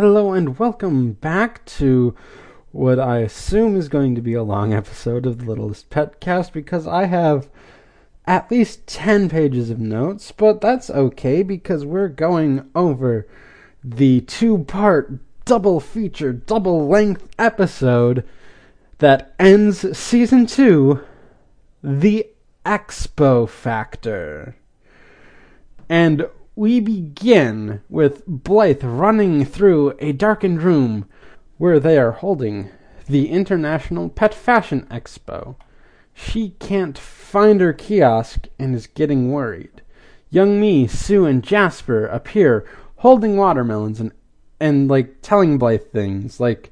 Hello and welcome back to what I assume is going to be a long episode of the Littlest Pet Cast because I have at least 10 pages of notes, but that's okay because we're going over the two part double feature, double length episode that ends season 2 The Expo Factor. And we begin with Blythe running through a darkened room where they are holding the International Pet Fashion Expo. She can't find her kiosk and is getting worried. Youngmee, Sue, and Jasper appear holding watermelons and and like telling Blythe things like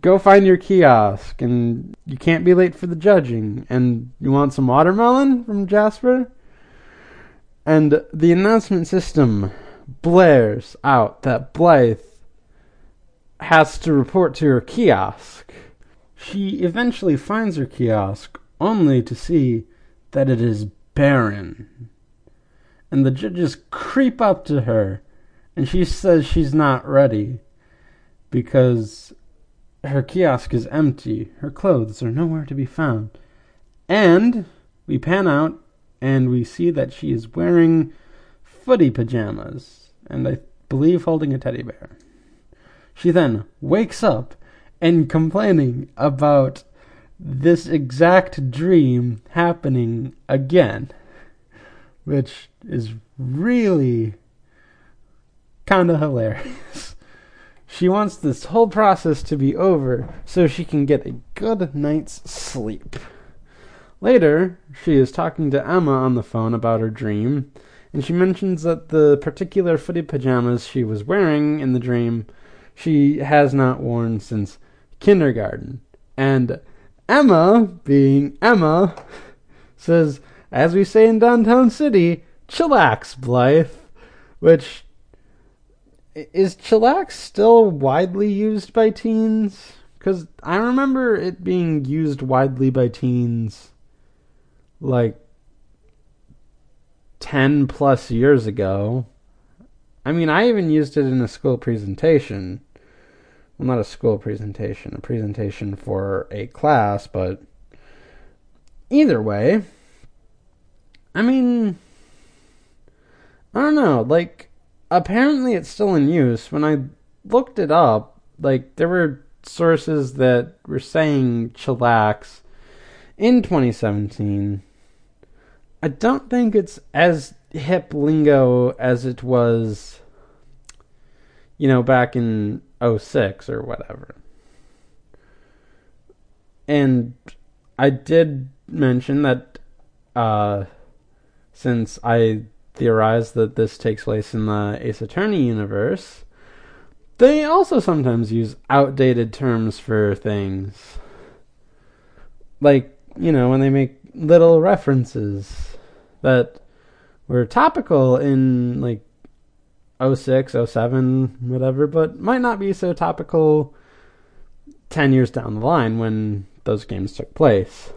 go find your kiosk and you can't be late for the judging and you want some watermelon from Jasper? And the announcement system blares out that Blythe has to report to her kiosk. She eventually finds her kiosk only to see that it is barren. And the judges creep up to her and she says she's not ready because her kiosk is empty. Her clothes are nowhere to be found. And we pan out and we see that she is wearing footy pajamas and I believe holding a teddy bear. She then wakes up and complaining about this exact dream happening again, which is really kind of hilarious. She wants this whole process to be over so she can get a good night's sleep. Later, she is talking to Emma on the phone about her dream, and she mentions that the particular footy pajamas she was wearing in the dream she has not worn since kindergarten. And Emma, being Emma, says, as we say in downtown city, chillax, Blythe. Which is chillax still widely used by teens? Because I remember it being used widely by teens like 10 plus years ago. I mean, I even used it in a school presentation. Well, not a school presentation, a presentation for a class, but either way, I mean, I don't know. Like, apparently it's still in use. When I looked it up, like, there were sources that were saying chillax in 2017 I don't think it's as hip lingo as it was, you know, back in 06 or whatever. And I did mention that uh, since I theorized that this takes place in the Ace Attorney universe, they also sometimes use outdated terms for things. Like, you know, when they make little references that were topical in like 06, 07, whatever, but might not be so topical 10 years down the line when those games took place.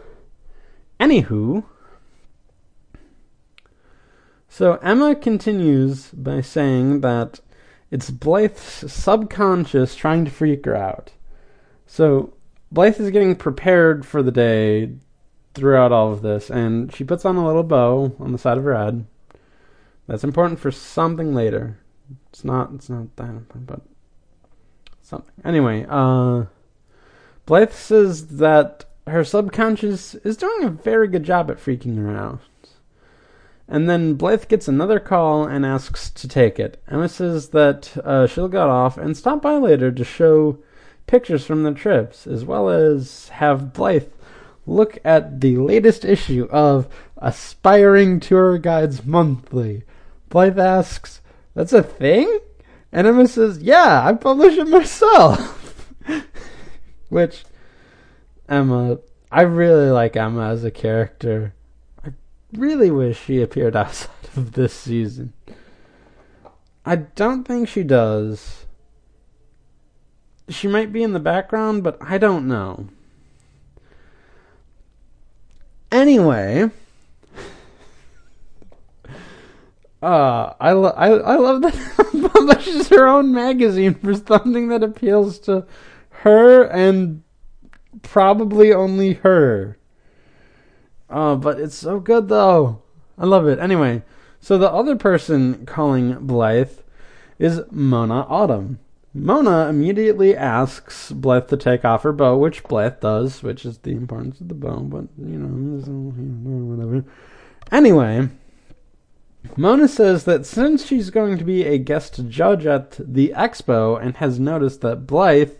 Anywho, so Emma continues by saying that it's Blythe's subconscious trying to freak her out. So Blythe is getting prepared for the day throughout all of this, and she puts on a little bow on the side of her head. That's important for something later. It's not. It's not that important, but something. Anyway, uh, Blythe says that her subconscious is doing a very good job at freaking her out. And then Blythe gets another call and asks to take it. Emma says that uh, she'll get off and stop by later to show pictures from the trips, as well as have Blythe look at the latest issue of Aspiring Tour Guides Monthly. Blythe asks, That's a thing? And Emma says, Yeah, I publish it myself. Which, Emma, I really like Emma as a character. I really wish she appeared outside of this season. I don't think she does. She might be in the background, but I don't know. Anyway, Uh, I, lo- I, I love that publishes her own magazine for something that appeals to her and probably only her. Uh, but it's so good though. I love it. Anyway, so the other person calling Blythe is Mona Autumn. Mona immediately asks Blythe to take off her bow, which Blythe does, which is the importance of the bow, but you know, whatever. Anyway, Mona says that since she's going to be a guest judge at the expo and has noticed that Blythe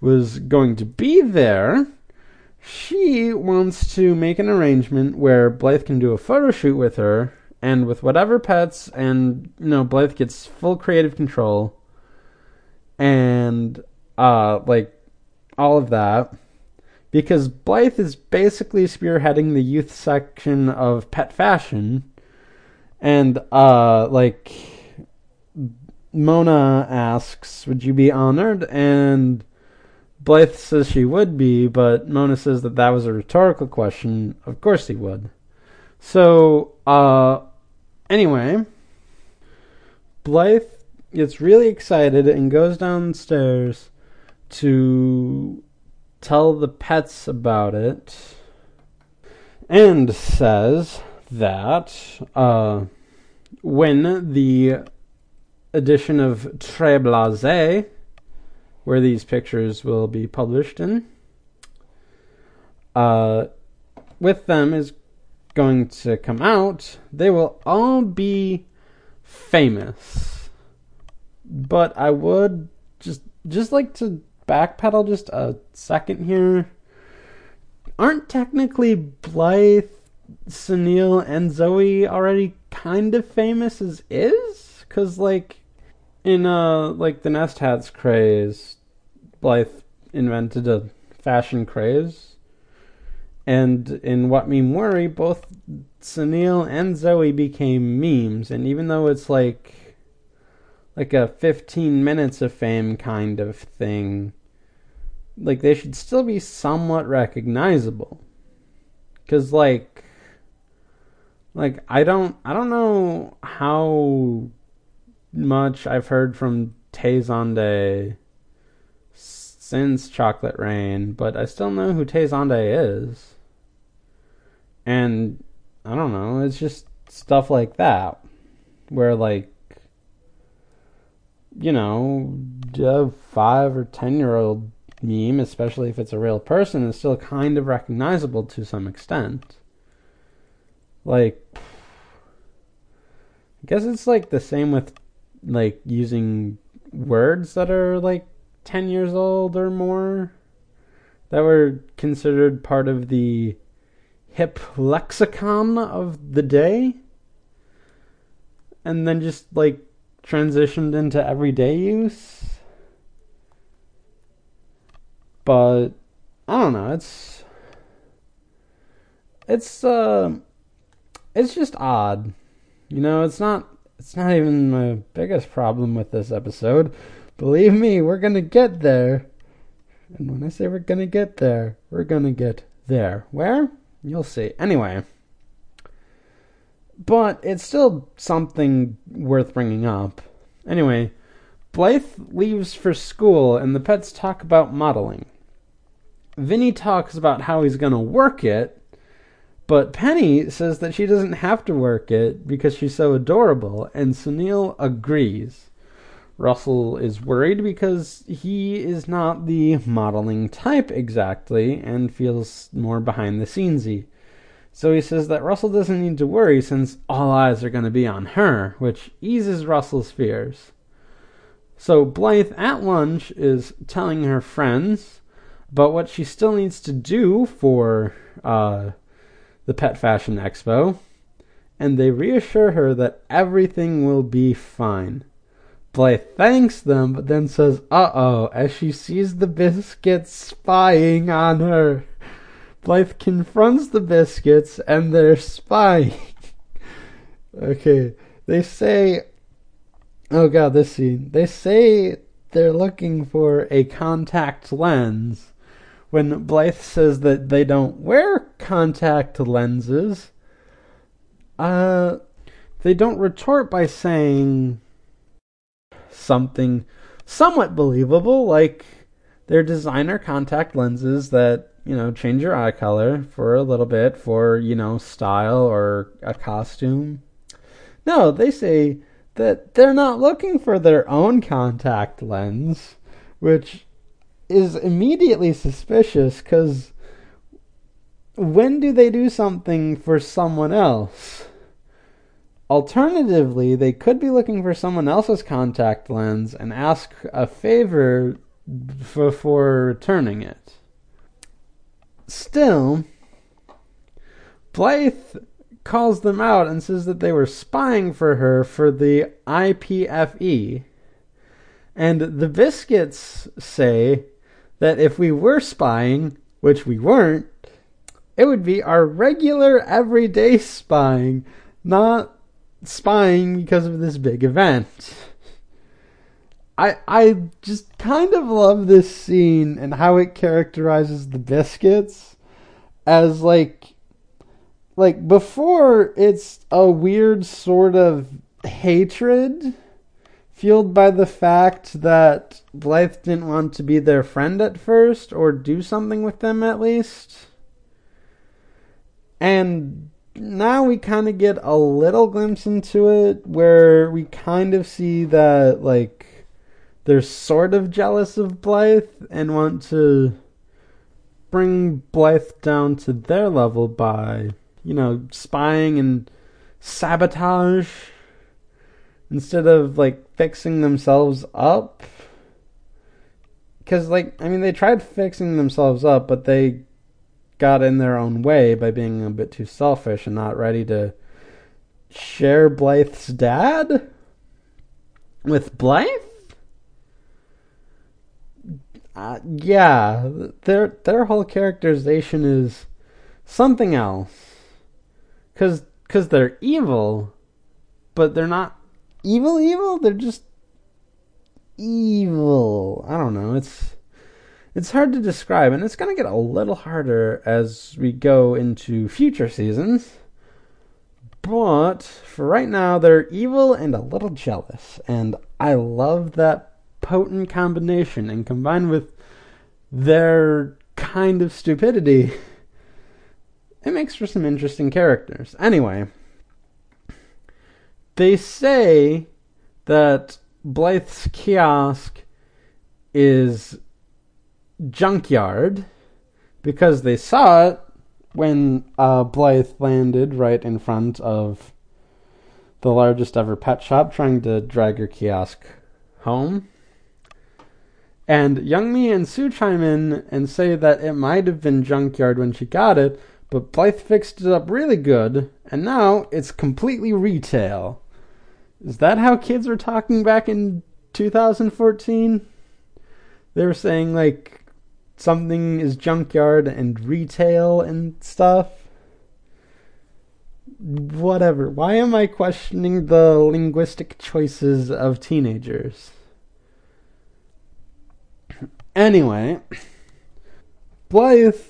was going to be there, she wants to make an arrangement where Blythe can do a photo shoot with her and with whatever pets, and you know, Blythe gets full creative control and uh, like all of that because Blythe is basically spearheading the youth section of pet fashion and uh like Mona asks, "Would you be honored?" and Blythe says she would be, but Mona says that that was a rhetorical question. Of course he would. So, uh, anyway, Blythe gets really excited and goes downstairs to tell the pets about it and says that uh, when the edition of Très Blasé where these pictures will be published in. Uh, with them is going to come out. They will all be famous, but I would just just like to backpedal just a second here. Aren't technically Blythe, Sunil, and Zoe already kind of famous as is? Cause like in uh like the Nest Hats craze, Blythe invented a fashion craze. And in What Meme Worry, both Sunil and Zoe became memes. And even though it's like like a 15 minutes of fame kind of thing, like they should still be somewhat recognizable. Cause like like I don't I don't know how much I've heard from Tay Zonday since Chocolate Rain, but I still know who Tay Zonday is. And I don't know, it's just stuff like that. Where, like, you know, a five or ten year old meme, especially if it's a real person, is still kind of recognizable to some extent. Like, I guess it's like the same with like using words that are like 10 years old or more that were considered part of the hip lexicon of the day and then just like transitioned into everyday use but i don't know it's it's uh it's just odd you know it's not it's not even my biggest problem with this episode. Believe me, we're gonna get there. And when I say we're gonna get there, we're gonna get there. Where? You'll see. Anyway. But it's still something worth bringing up. Anyway, Blythe leaves for school and the pets talk about modeling. Vinny talks about how he's gonna work it, but Penny says that she doesn't have to work it because she's so adorable, and Sunil agrees. Russell is worried because he is not the modeling type exactly and feels more behind the scenesy. So he says that Russell doesn't need to worry since all eyes are going to be on her, which eases Russell's fears. So Blythe at lunch is telling her friends about what she still needs to do for uh, the Pet Fashion Expo, and they reassure her that everything will be fine. Blythe thanks them, but then says, uh oh, as she sees the Biskits spying on her. Blythe confronts the Biskits, and they're spying. okay, they say, oh god, this scene. They say they're looking for a contact lens when Blythe says that they don't wear contact lenses, uh, they don't retort by saying something somewhat believable, like their designer contact lenses that, you know, change your eye color for a little bit for, you know, style or a costume. No, they say that they're not looking for their own contact lens, which is immediately suspicious because when do they do something for someone else? Alternatively, they could be looking for someone else's contact lens and ask a favor before returning it. Still, Blythe calls them out and says that they were spying for her for the IPFE. And the Biskits say that if we were spying, which we weren't, it would be our regular everyday spying, not spying because of this big event. I I just kind of love this scene and how it characterizes the Biskits as like like before it's a weird sort of hatred fueled by the fact that Blythe didn't want to be their friend at first or do something with them at least. And now we kind of get a little glimpse into it where we kind of see that like they're sort of jealous of Blythe and want to bring Blythe down to their level by, you know, spying and sabotage instead of like fixing themselves up. Because, like, I mean, they tried fixing themselves up, but they got in their own way by being a bit too selfish and not ready to share Blythe's dad with Blythe? Uh, yeah, their their whole characterization is something else. Cause, cause they're evil, but they're not evil. Evil. They're just evil. I don't know. It's it's hard to describe, and it's to get a little harder as we go into future seasons. But for right now, they're evil and a little jealous, and I love that potent combination. And combined with their kind of stupidity, it makes for some interesting characters. Anyway, they say that Blythe's kiosk is junkyard because they saw it when uh, Blythe landed right in front of the largest ever pet shop trying to drag her kiosk home. And Youngmee and Sue chime in and say that it might have been junkyard when she got it, but Blythe fixed it up really good, and now it's completely retail. Is that how kids were talking back in 2014? They were saying, like, something is junkyard and retail and stuff. Whatever. Why am I questioning the linguistic choices of teenagers? Anyway, Blythe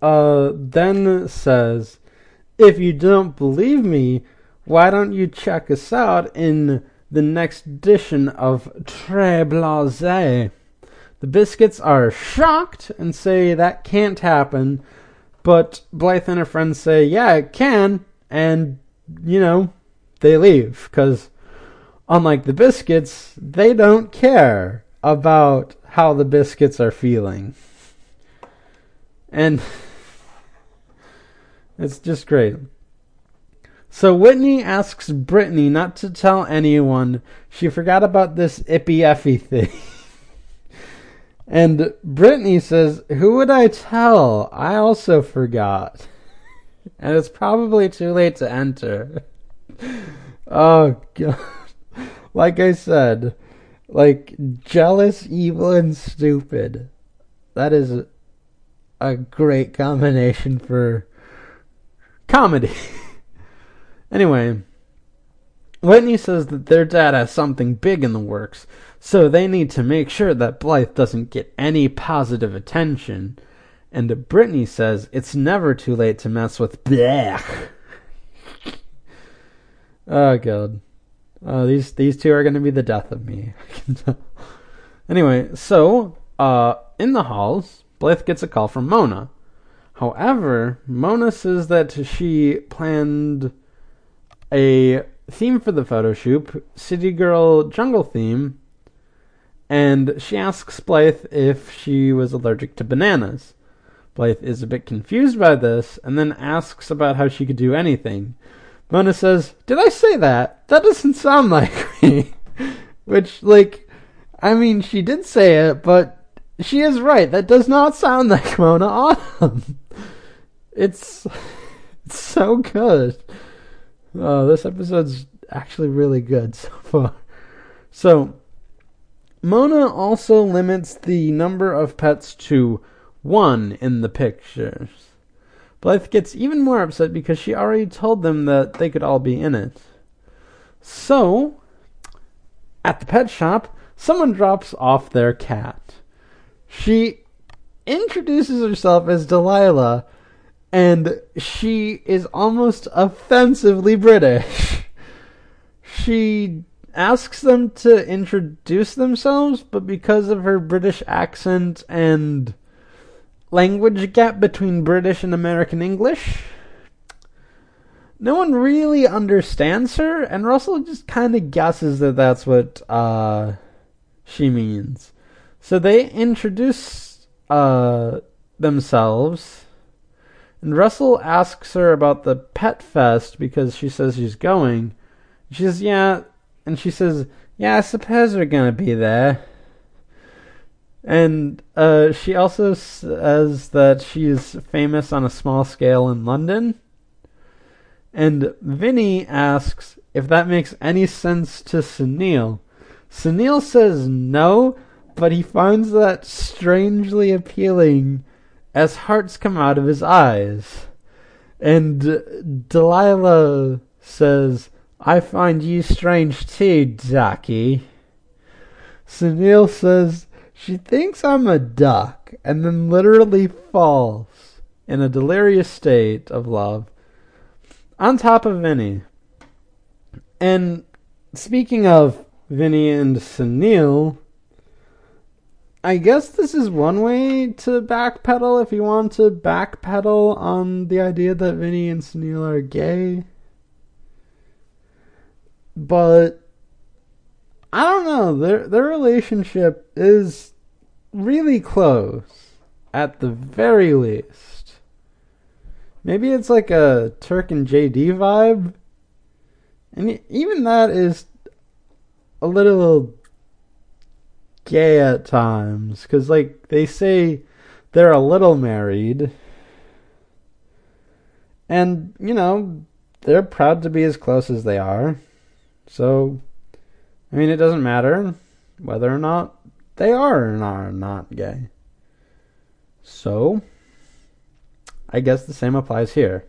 uh, then says, If you don't believe me, why don't you check us out in the next edition of Très Blasé? The Biskits are shocked and say that can't happen, but Blythe and her friends say, yeah, it can, and, you know, they leave, because unlike the Biskits, they don't care about how the Biskits are feeling. And it's just great. So Whitney asks Brittany not to tell anyone she forgot about this ippy effy thing. And Brittany says, Who would I tell? I also forgot. and it's probably too late to enter. oh, God. Like I said, like jealous, evil, and stupid. That is a great combination for comedy. anyway, Whitney says that their dad has something big in the works, so they need to make sure that Blythe doesn't get any positive attention. And Brittany says it's never too late to mess with Blech. Oh god. Uh, these these two are going to be the death of me. anyway, so uh, in the halls, Blythe gets a call from Mona. However, Mona says that she planned a theme for the photo shoot, City Girl Jungle theme, and she asks Blythe if she was allergic to bananas. Blythe is a bit confused by this and then asks about how she could do anything. Mona says, Did I say that? That doesn't sound like me. Which, like, I mean, she did say it, but she is right. That does not sound like Mona Autumn. It's, it's so good. Oh, this episode's actually really good so far. So, Mona also limits the number of pets to one in the pictures. Blythe gets even more upset because she already told them that they could all be in it. So, at the pet shop, someone drops off their cat. She introduces herself as Delilah, and she is almost offensively British. She asks them to introduce themselves, but because of her British accent and language gap between British and American English. No one really understands her, and Russell just kind of guesses that that's what uh, she means. So they introduce uh, themselves, and Russell asks her about the Pet Fest because she says she's going. She says, Yeah, and she says, Yeah, I suppose we're gonna be there. And uh, she also says that she is famous on a small scale in London. And Vinny asks if that makes any sense to Sunil. Sunil says no, but he finds that strangely appealing as hearts come out of his eyes. And Delilah says, I find you strange too, Ducky. Sunil says, she thinks I'm a duck and then literally falls in a delirious state of love on top of Vinny. And speaking of Vinny and Sunil, I guess this is one way to backpedal if you want to backpedal on the idea that Vinny and Sunil are gay. But I don't know. Their their relationship is really close, at the very least. Maybe it's like a Turk and JD vibe, and even that is a little gay at times, because like they say they're a little married, and you know they're proud to be as close as they are, so I mean, it doesn't matter whether or not they are or are not gay. So, I guess the same applies here.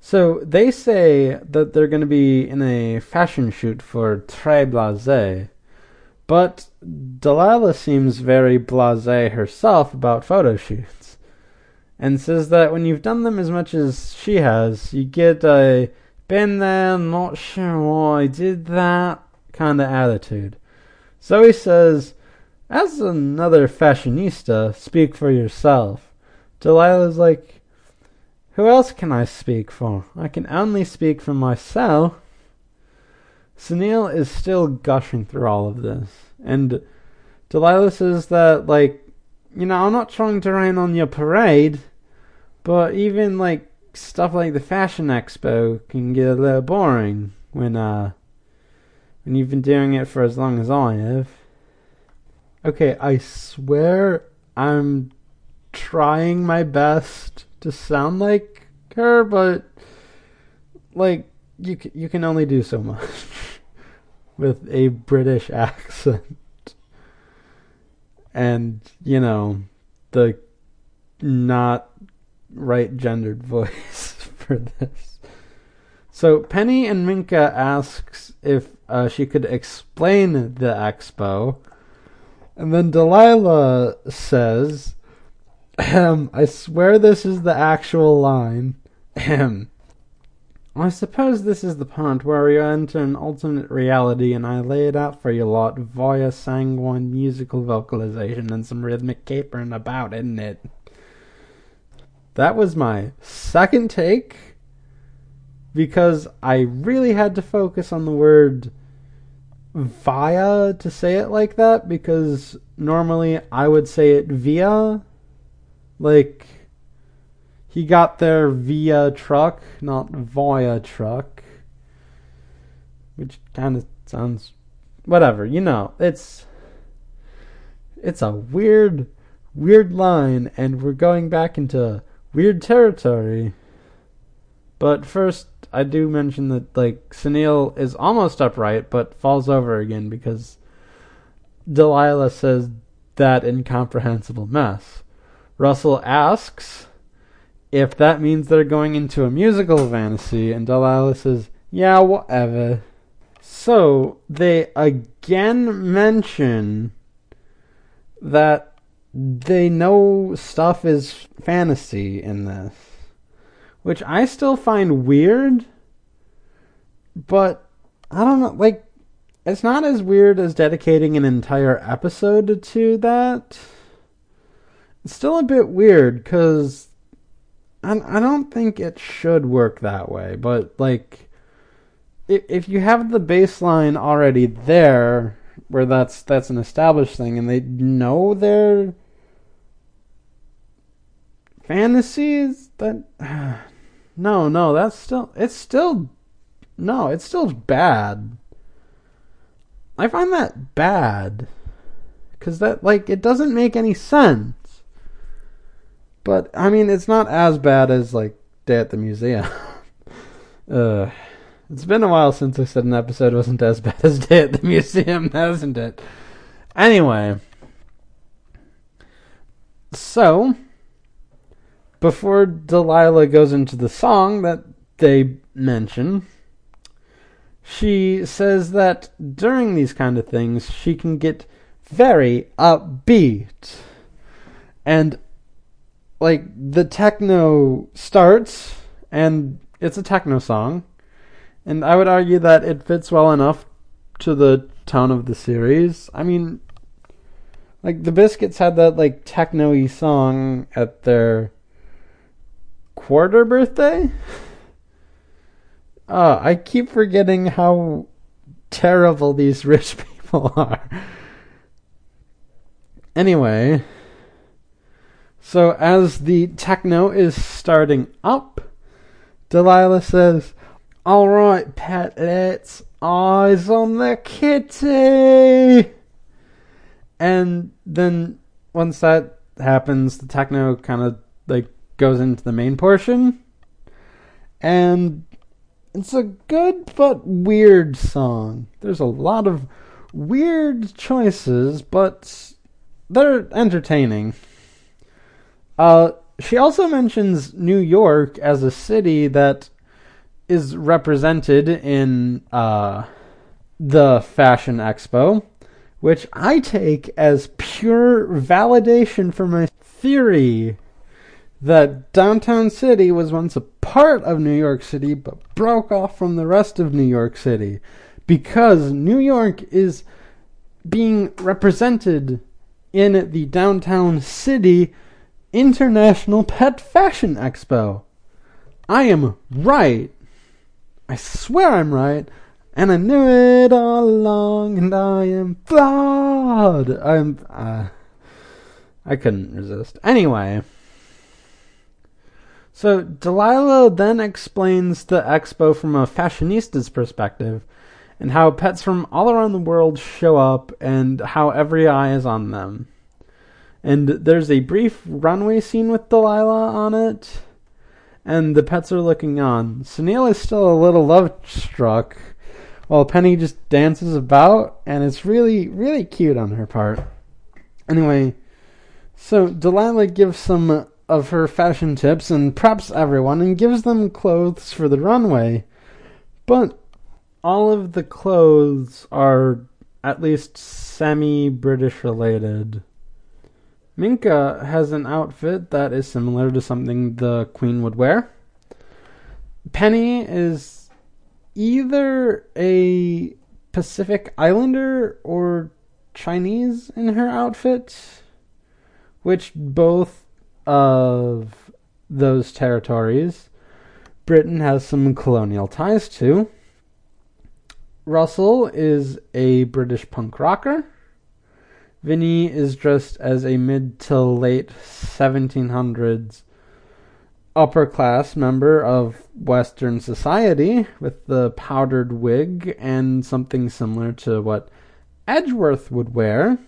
So, they say that they're going to be in a fashion shoot for Très Blasé, but Delilah seems very blasé herself about photo shoots, and says that when you've done them as much as she has, you get a been there, not sure why I did that kind of attitude. Zoe says, As another fashionista, speak for yourself. Delilah's like, Who else can I speak for? I can only speak for myself. Sunil is still gushing through all of this. And Delilah says that, like, you know, I'm not trying to rain on your parade, but even, like, stuff like the Fashion Expo can get a little boring when uh when you've been doing it for as long as I have. Okay, I swear I'm trying my best to sound like her, but like you you can only do so much with a British accent. And, you know, the not right gendered voice for this. So Penny and Minka asks if uh, she could explain the expo, and then Delilah says, "I swear this is the actual line. I suppose this is the part where we enter an alternate reality and I lay it out for you lot via sanguine musical vocalization and some rhythmic capering about, isn't it? That was my second take because I really had to focus on the word via to say it like that because normally I would say it via. Like, he got there via truck, not via truck. Which kind of sounds. Whatever, you know. It's. It's a weird, weird line, and we're going back into weird territory. But first, I do mention that like Sunil is almost upright, but falls over again because Delilah says that incomprehensible mess. Russell asks if that means they're going into a musical fantasy, and Delilah says, "Yeah, whatever." So they again mention that they know stuff is fantasy in this which I still find weird, but I don't know, like, it's not as weird as dedicating an entire episode to that. It's still a bit weird, because I, I don't think it should work that way, but, like, if you have the baseline already there, where that's that's an established thing, and they know their fantasies, that no, no, that's still it's still no, it's still bad. I find that bad cuz that like it doesn't make any sense. But I mean, it's not as bad as like Day at the Museum. uh it's been a while since I said an episode wasn't as bad as Day at the Museum, hasn't it? Anyway, so before Delilah goes into the song that they mention, she says that during these kind of things, she can get very upbeat. And, like, the techno starts, and it's a techno song. And I would argue that it fits well enough to the tone of the series. I mean, like, the Biskits had that, like, techno y song at their quarter birthday? Uh, I keep forgetting how terrible these rich people are. Anyway, so as the techno is starting up, Delilah says, All right, pet, let's eyes on the kitty. And then once that happens, the techno kind of goes into the main portion. And it's a good but weird song. There's a lot of weird choices, but they're entertaining. Uh, she also mentions New York as a city that is represented in uh, the Fashion Expo, which I take as pure validation for my theory that downtown city was once a part of New York City but broke off from the rest of New York City because New York is being represented in the downtown city International Pet Fashion Expo. I am right. I swear I'm right. And I knew it all along, and I am flawed. I'm. Uh, I couldn't resist. Anyway. So Delilah then explains the expo from a fashionista's perspective and how pets from all around the world show up and how every eye is on them. And there's a brief runway scene with Delilah on it, and the pets are looking on. Sunil is still a little love struck, while Penny just dances about, and it's really, really cute on her part. Anyway, so Delilah gives some of her fashion tips and preps everyone and gives them clothes for the runway. But all of the clothes are at least semi British related. Minka has an outfit that is similar to something the Queen would wear. Penny is either a Pacific Islander or Chinese in her outfit, which both of those territories Britain has some colonial ties to. Russell is a British punk rocker. Vinny is dressed as a mid to late 1700s upper class member of Western society with the powdered wig and something similar to what Edgeworth would wear.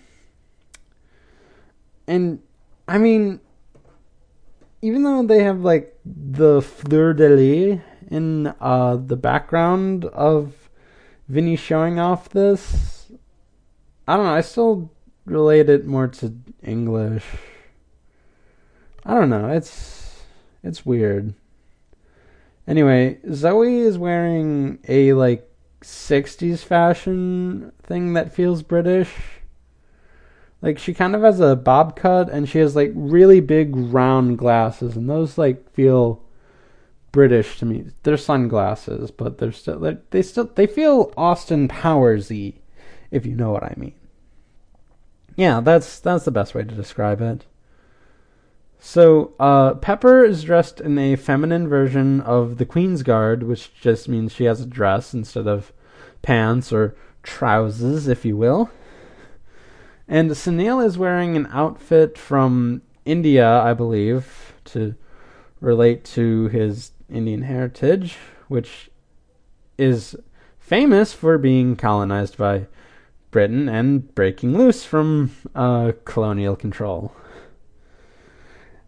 And I mean, even though they have like the fleur de lis in uh, the background of Vinny showing off this, I don't know. I still relate it more to English. I don't know. It's it's weird. Anyway, Zoe is wearing a like 60s fashion thing that feels British. Like she kind of has a bob cut and she has like really big round glasses and those like feel British to me. They're sunglasses, but they're still they're, they still they feel Austin Powersy, if you know what I mean. Yeah, that's that's the best way to describe it. So, uh, Pepper is dressed in a feminine version of the Queen's Guard, which just means she has a dress instead of pants or trousers, if you will. And Sunil is wearing an outfit from India, I believe, to relate to his Indian heritage, which is famous for being colonized by Britain and breaking loose from uh, colonial control.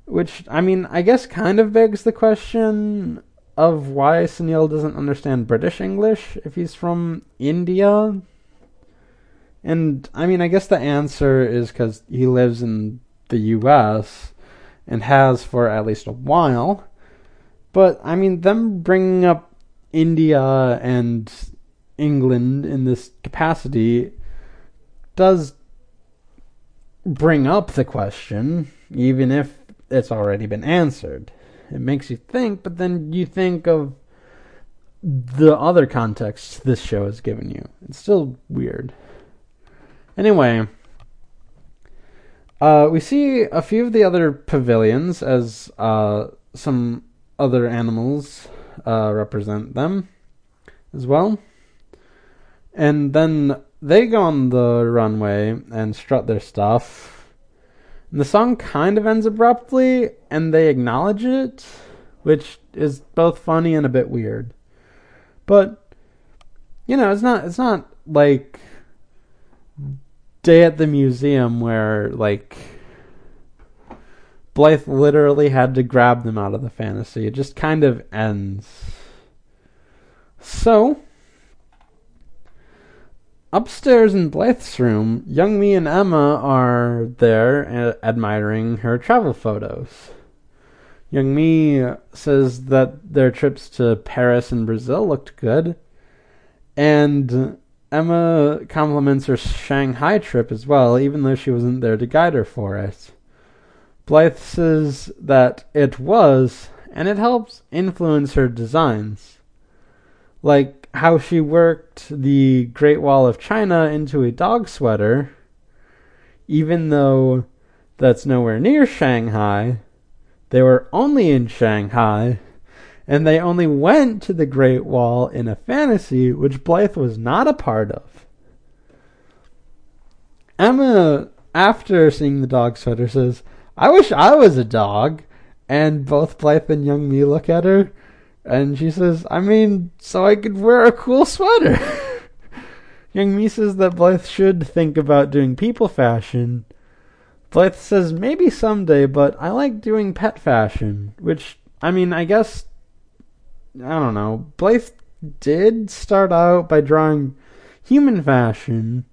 Which, I mean, I guess kind of begs the question of why Sunil doesn't understand British English if he's from India. And, I mean, I guess the answer is because he lives in the US and has for at least a while. But, I mean, them bringing up India and England in this capacity does bring up the question, even if it's already been answered. It makes you think, but then you think of the other context this show has given you. It's still weird. Anyway, uh, we see a few of the other pavilions as uh, some other animals uh, represent them as well. And then they go on the runway and strut their stuff and the song kind of ends abruptly, and they acknowledge it, which is both funny and a bit weird. But you know, it's not it's not like Day at the Museum where like Blythe literally had to grab them out of the fantasy. It just kind of ends. So, Upstairs in Blythe's room, Youngmee and Emma are there uh, admiring her travel photos. Youngmee says that their trips to Paris and Brazil looked good, and Emma compliments her Shanghai trip as well, even though she wasn't there to guide her for it. Blythe says that it was, and it helps influence her designs. Like, how she worked the Great Wall of China into a dog sweater, even though that's nowhere near Shanghai. They were only in Shanghai, and they only went to the Great Wall in a fantasy which Blythe was not a part of. Emma, after seeing the dog sweater, says, I wish I was a dog. And both Blythe and Youngmee look at her and she says, I mean, so I could wear a cool sweater. Youngmee says that Blythe should think about doing people fashion. Blythe says, maybe someday, but I like doing pet fashion. Which, I mean, I guess, I don't know. Blythe did start out by drawing human fashion,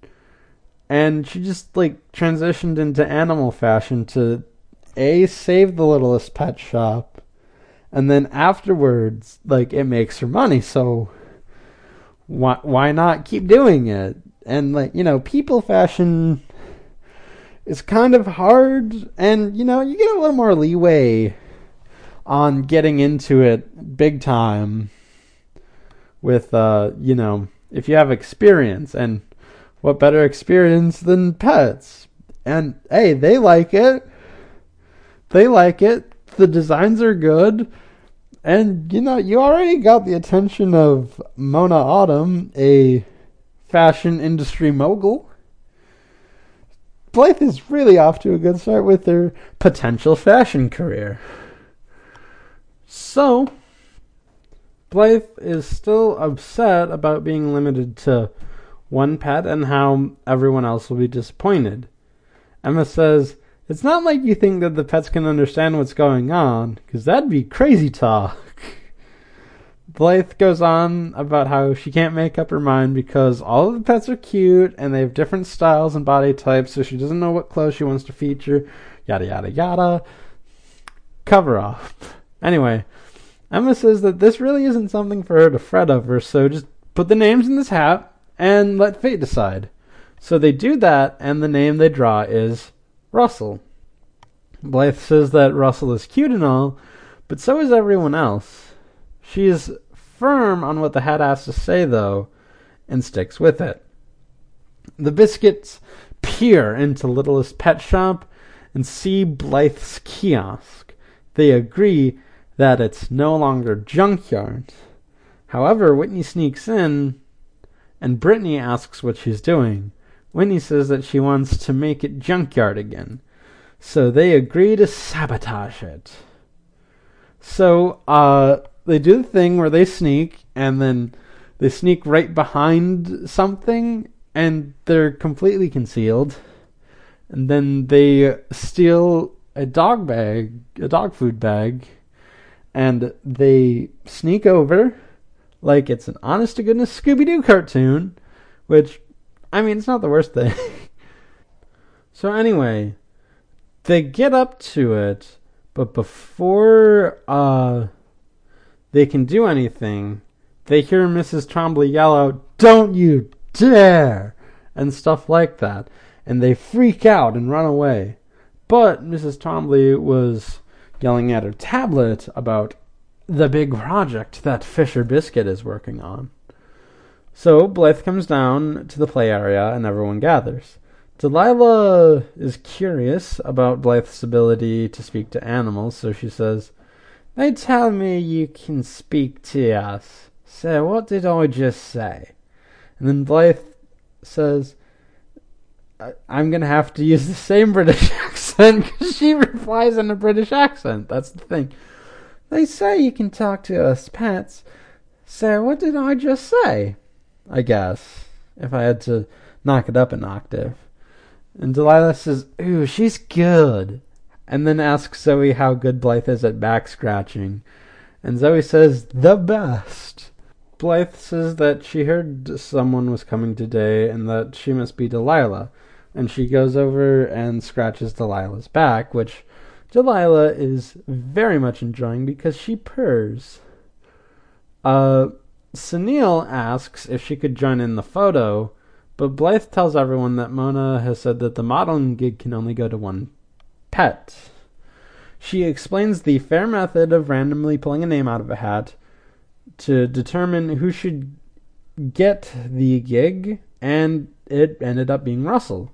and she just, like, transitioned into animal fashion to A, save the littlest pet shop, and then afterwards, like it makes her money. So why why not keep doing it? And like you know, people fashion is kind of hard, and you know you get a little more leeway on getting into it big time with, uh, you know, if you have experience. And what better experience than pets? And hey, they like it. They like it. The designs are good. And you know, you already got the attention of Mona Autumn, a fashion industry mogul. Blythe is really off to a good start with her potential fashion career. So, Blythe is still upset about being limited to one pet and how everyone else will be disappointed. Emma says, It's not like you think that the pets can understand what's going on, because that'd be crazy talk. Blythe goes on about how she can't make up her mind because all of the pets are cute and they have different styles and body types, so she doesn't know what clothes she wants to feature. Yada, yada, yada. Cover off. Anyway, Emma says that this really isn't something for her to fret over, so just put the names in this hat and let fate decide. So they do that, and the name they draw is Russell. Blythe says that Russell is cute and all, but so is everyone else. She is firm on what the hat has to say, though, and sticks with it. The Biskits peer into Littlest Pet Shop and see Blythe's kiosk. They agree that it's no longer junkyard. However, Whitney sneaks in, and Brittany asks what she's doing. Whitney says that she wants to make it junkyard again. So they agree to sabotage it. So, uh, they do the thing where they sneak and then they sneak right behind something and they're completely concealed. And then they steal a dog bag, a dog food bag, and they sneak over like it's an honest to goodness Scooby Doo cartoon, which, I mean, it's not the worst thing. so, anyway, they get up to it, but before, uh, they can do anything, they hear Mrs. Twombly yell out, Don't you dare! and stuff like that. And they freak out and run away. But Mrs. Twombly was yelling at her tablet about the big project that Fisher Biskit is working on. So Blythe comes down to the play area and everyone gathers. Delilah is curious about Blythe's ability to speak to animals, so she says, they tell me you can speak to us. So what did I just say? And then Blythe says, I'm going to have to use the same British accent because she replies in a British accent. That's the thing. They say you can talk to us pets. So what did I just say? I guess. If I had to knock it up an octave. And Delilah says, Ooh, she's good and then asks Zoe how good Blythe is at back scratching. And Zoe says, the best. Blythe says that she heard someone was coming today and that she must be Delilah. And she goes over and scratches Delilah's back, which Delilah is very much enjoying because she purrs. Uh, Sunil asks if she could join in the photo, but Blythe tells everyone that Mona has said that the modeling gig can only go to one pet. She explains the fair method of randomly pulling a name out of a hat to determine who should get the gig, and it ended up being Russell.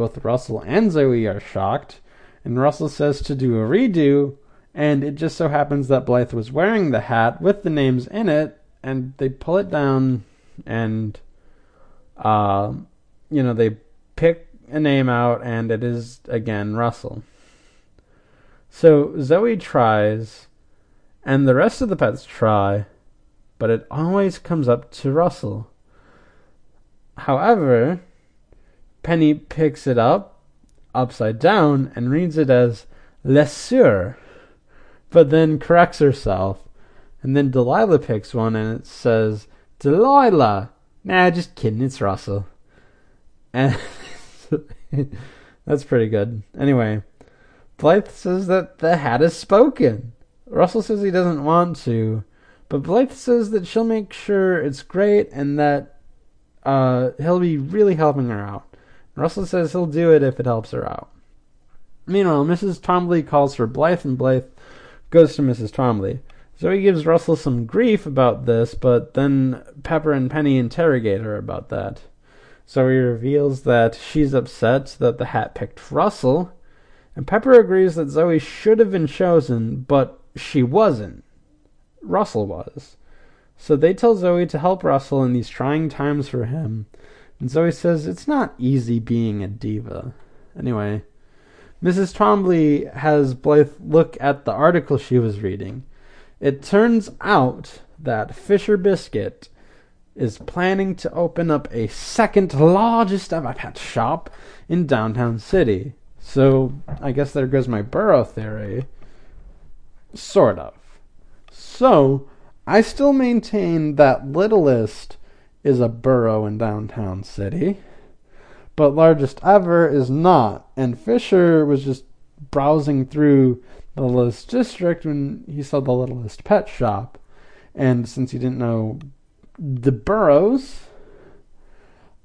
Both Russell and Zoe are shocked, and Russell says to do a redo, and it just so happens that Blythe was wearing the hat with the names in it, and they pull it down, and, uh, you know, they pick a name out, and it is again Russell. So Zoe tries, and the rest of the pets try, but it always comes up to Russell. However, Penny picks it up upside down and reads it as Le Sueur, but then corrects herself. And then Delilah picks one and it says Delilah. Nah, just kidding. It's Russell. And that's pretty good. Anyway, Blythe says that the hat has spoken. Russell says he doesn't want to, but Blythe says that she'll make sure it's great and that uh, he'll be really helping her out. Russell says he'll do it if it helps her out. Meanwhile, Mrs. Twombly calls for Blythe, and Blythe goes to Mrs. Twombly. Zoe gives Russell some grief about this, but then Pepper and Penny interrogate her about that. Zoe reveals that she's upset that the hat picked Russell, and Pepper agrees that Zoe should have been chosen, but she wasn't. Russell was. So they tell Zoe to help Russell in these trying times for him. And Zoe says it's not easy being a diva. Anyway, Mrs. Twombly has Blythe look at the article she was reading. It turns out that Fisher Biskit is planning to open up a second largest ever pet shop in downtown city. So I guess there goes my burrow theory. Sort of. So I still maintain that Littlest is a borough in downtown city, but largest ever is not. And Fisher was just browsing through the littlest district when he saw the littlest pet shop. And since he didn't know the boroughs,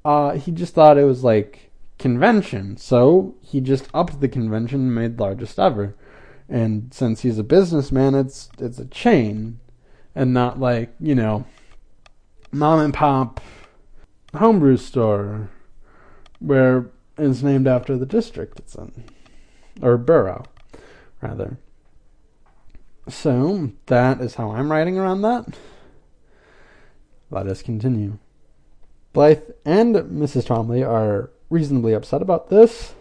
uh, he just thought it was like convention. So he just upped the convention and made largest ever. And since he's a businessman, it's it's a chain, and not like you know, mom and pop homebrew store, where it's named after the district it's in, or borough, rather. So that is how I'm writing around that. Let us continue. Blythe and Mrs. Twombly are reasonably upset about this,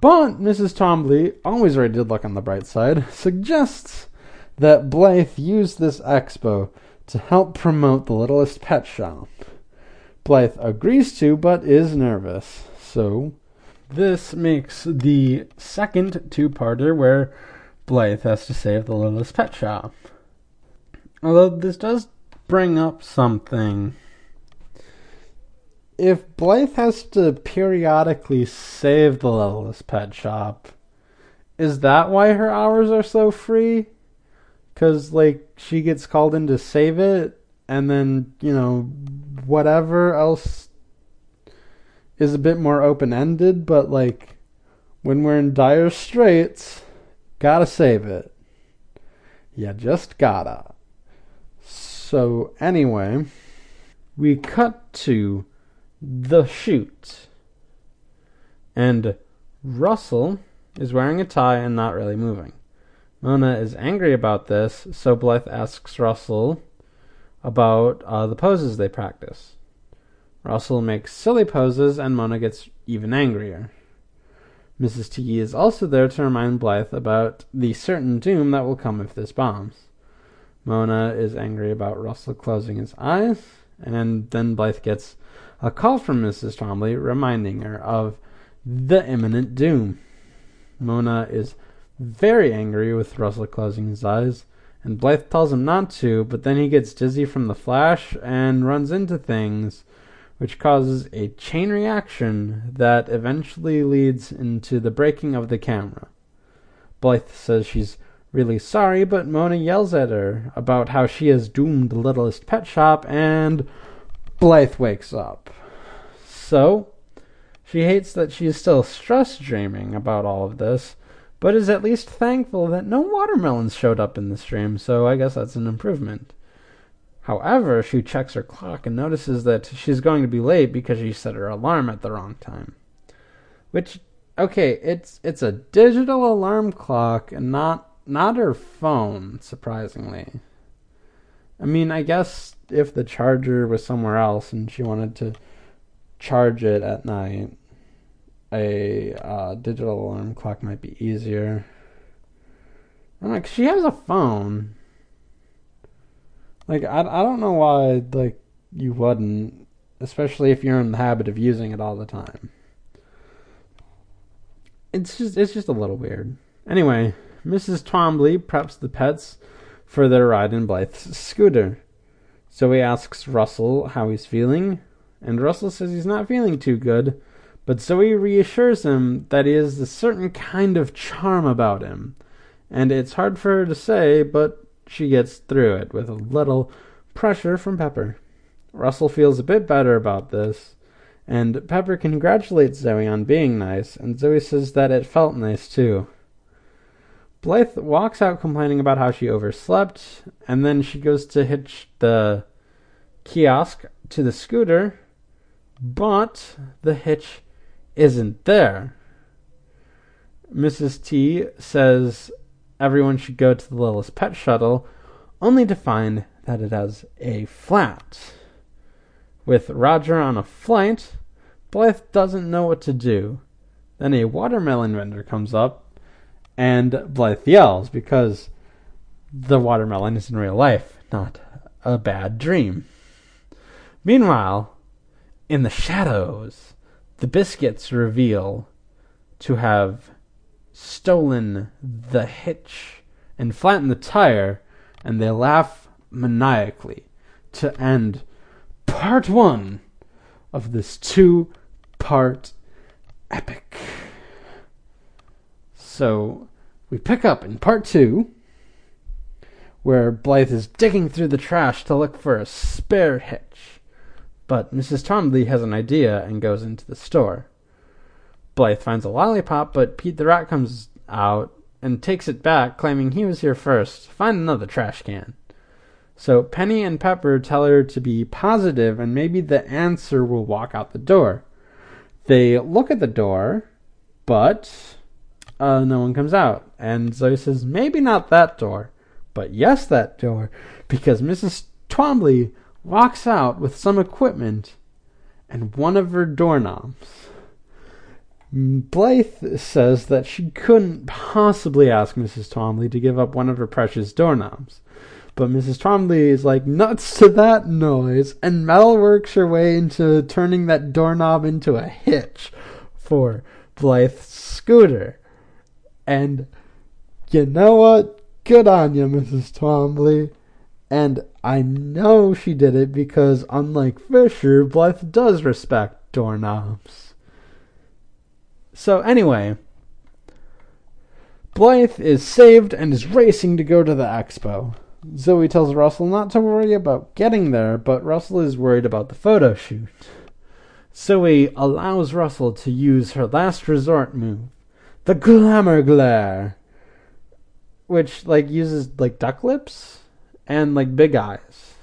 but Mrs. Twombly, always ready to look on the bright side, suggests that Blythe use this expo to help promote the littlest pet shop. Blythe agrees to, but is nervous. So, this makes the second two parter where Blythe has to save the littlest pet shop. Although this does bring up something. If Blythe has to periodically save the littlest pet shop, is that why her hours are so free? Because, like, she gets called in to save it, and then, you know, whatever else is a bit more open ended, but, like, when we're in dire straits, gotta save it. You just gotta. So, anyway, we cut to the shoot. And Russell is wearing a tie and not really moving. Mona is angry about this, so Blythe asks Russell about uh, the poses they practice. Russell makes silly poses, and Mona gets even angrier. Mrs. T is also there to remind Blythe about the certain doom that will come if this bombs. Mona is angry about Russell closing his eyes, and then Blythe gets a call from Mrs. Twombly reminding her of the imminent doom. Mona is very angry with Russell closing his eyes, and Blythe tells him not to, but then he gets dizzy from the flash and runs into things, which causes a chain reaction that eventually leads into the breaking of the camera. Blythe says she's really sorry, but Mona yells at her about how she has doomed the littlest pet shop, and Blythe wakes up. So, she hates that she is still stress dreaming about all of this, but is at least thankful that no watermelons showed up in the stream, so I guess that's an improvement. However, she checks her clock and notices that she's going to be late because she set her alarm at the wrong time. Which okay, it's it's a digital alarm clock and not not her phone, surprisingly. I mean, I guess if the charger was somewhere else and she wanted to charge it at night, a uh, digital alarm clock might be easier. I'm like, she has a phone. Like, I, I don't know why, like, you wouldn't, especially if you're in the habit of using it all the time. It's just, it's just a little weird. Anyway, Mrs. Twombly preps the pets for their ride in Blythe's scooter. So he asks Russell how he's feeling, and Russell says he's not feeling too good, but Zoe reassures him that he has a certain kind of charm about him, and it's hard for her to say, but she gets through it with a little pressure from Pepper. Russell feels a bit better about this, and Pepper congratulates Zoe on being nice, and Zoe says that it felt nice too. Blythe walks out complaining about how she overslept, and then she goes to hitch the kiosk to the scooter, but the hitch isn't there. Mrs. T says everyone should go to the littlest pet shuttle, only to find that it has a flat. With Roger on a flight, Blythe doesn't know what to do. Then a watermelon vendor comes up, and Blythe yells because the watermelon is in real life, not a bad dream. Meanwhile, in the shadows, the Biskits reveal to have stolen the hitch and flattened the tire, and they laugh maniacally to end part one of this two part epic. So we pick up in part two, where Blythe is digging through the trash to look for a spare hitch. But Mrs. Twombly has an idea and goes into the store. Blythe finds a lollipop, but Pete the Rat comes out and takes it back, claiming he was here first. Find another trash can. So Penny and Pepper tell her to be positive and maybe the answer will walk out the door. They look at the door, but uh, no one comes out. And Zoe says, maybe not that door, but yes, that door, because Mrs. Twombly walks out with some equipment and one of her doorknobs. Blythe says that she couldn't possibly ask Mrs. Twombly to give up one of her precious doorknobs. But Mrs. Twombly is like nuts to that noise, and Mel works her way into turning that doorknob into a hitch for Blythe's scooter. And you know what? Good on you, Mrs. Twombly. And I know she did it because, unlike Fisher, Blythe does respect doorknobs. So, anyway, Blythe is saved and is racing to go to the expo. Zoe tells Russell not to worry about getting there, but Russell is worried about the photo shoot. Zoe allows Russell to use her last resort move, the glamour glare, which like uses like duck lips and like big eyes.